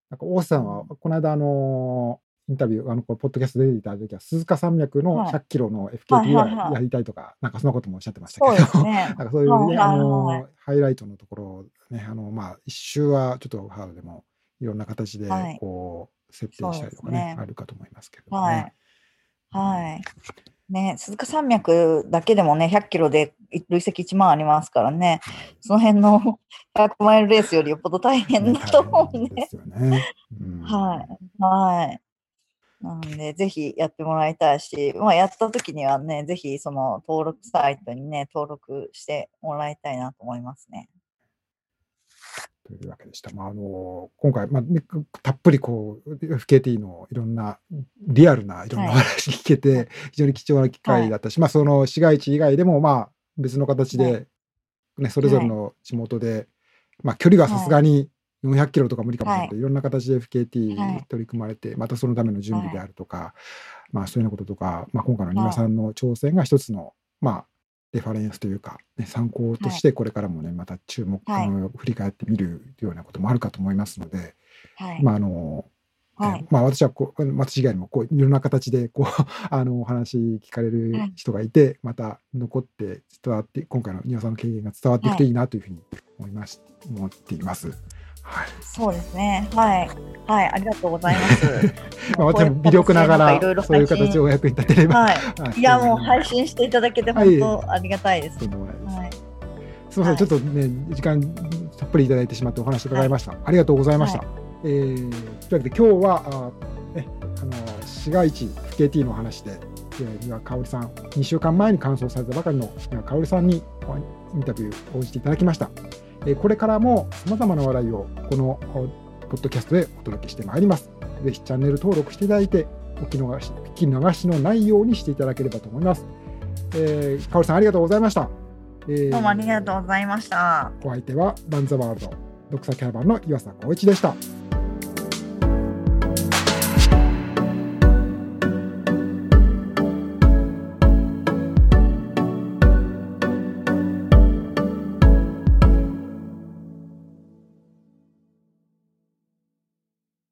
なんか大瀬さんは、この間あのインタビュー、あのこれポッドキャストで出ていただいた時は、鈴鹿山脈のはい100キロのはい FKT はいはいはやりたいとか、なんかそんなこともおっしゃってましたそうけど、ですね なん。かそういうね、あのハイライトのところをね、あのまあ一周はちょっとハードでもいろんな形ではいこう設定したりとかね、あるかと思いますけれどねい。。はい。ね、鈴鹿山脈だけでもね、100キロで累積1万ありますからね、その辺の100マイルレースよりよっぽど大変だと思うんで大変で。すよね。うんはい。はい。なんで、ぜひやってもらいたいし、まあ、やった時にはね、ぜひその登録サイトにね、登録してもらいたいなと思いますね。というわけでした。まあ、あの今回、まあ、ねたっぷりこう FKT のいろんなリアルないろんな話聞けて、非常に貴重な機会だったし、まあ、その市街地以外でも、まあ、別の形で、はね、それぞれの地元で、まあ、距離はさすがに400キロとか無理かもしれない。けど、はい。い、ろんな形ではい。FKT 取り組まれて、またそのための準備であるとか、まあそういうようなこととか、まあ、今回の丹羽さんの挑戦が一つの、まあ、レファレンスというか、ね、参考としてこれからもね、また注目、はいあの振り返ってみるようなこともあるかと思いますので、はい。まああのまあ、私はこう私以外にもこういろんな形でこう あのお話聞かれる人がいて、また残って伝わって今回の丹羽さんの経験が伝わっていくといいなというふうに思います、思っています。はいそうですね。はい。はい。ありがとうございます。まあ、私も微力ながらいろいろそういう形でお役に立てれば、はい。はいいや、もう配信していただけてはい本当ありがたいです。はい。すみません、はいちょっとね、時間たっぷりいただいてしまってお話伺いました。ありがとうございました。はえーというわけで、今日は、あね、あの市街地 FKT の話で、えー、三輪香織さん、2週間前に完走されたばかりの三輪香織さんにおインタビューを応じていただきました。えーこれからもさまざまな話題をこのおポッドキャストでお届けしてまいります。ぜひチャンネル登録していただいて、お聞き逃し聞き逃しのないようにしていただければと思います。えー、香織さん、ありがとうございました。えーどうもありがとうございました。お相手はランザワールド、ドクサキャラバンの岩佐光一でした。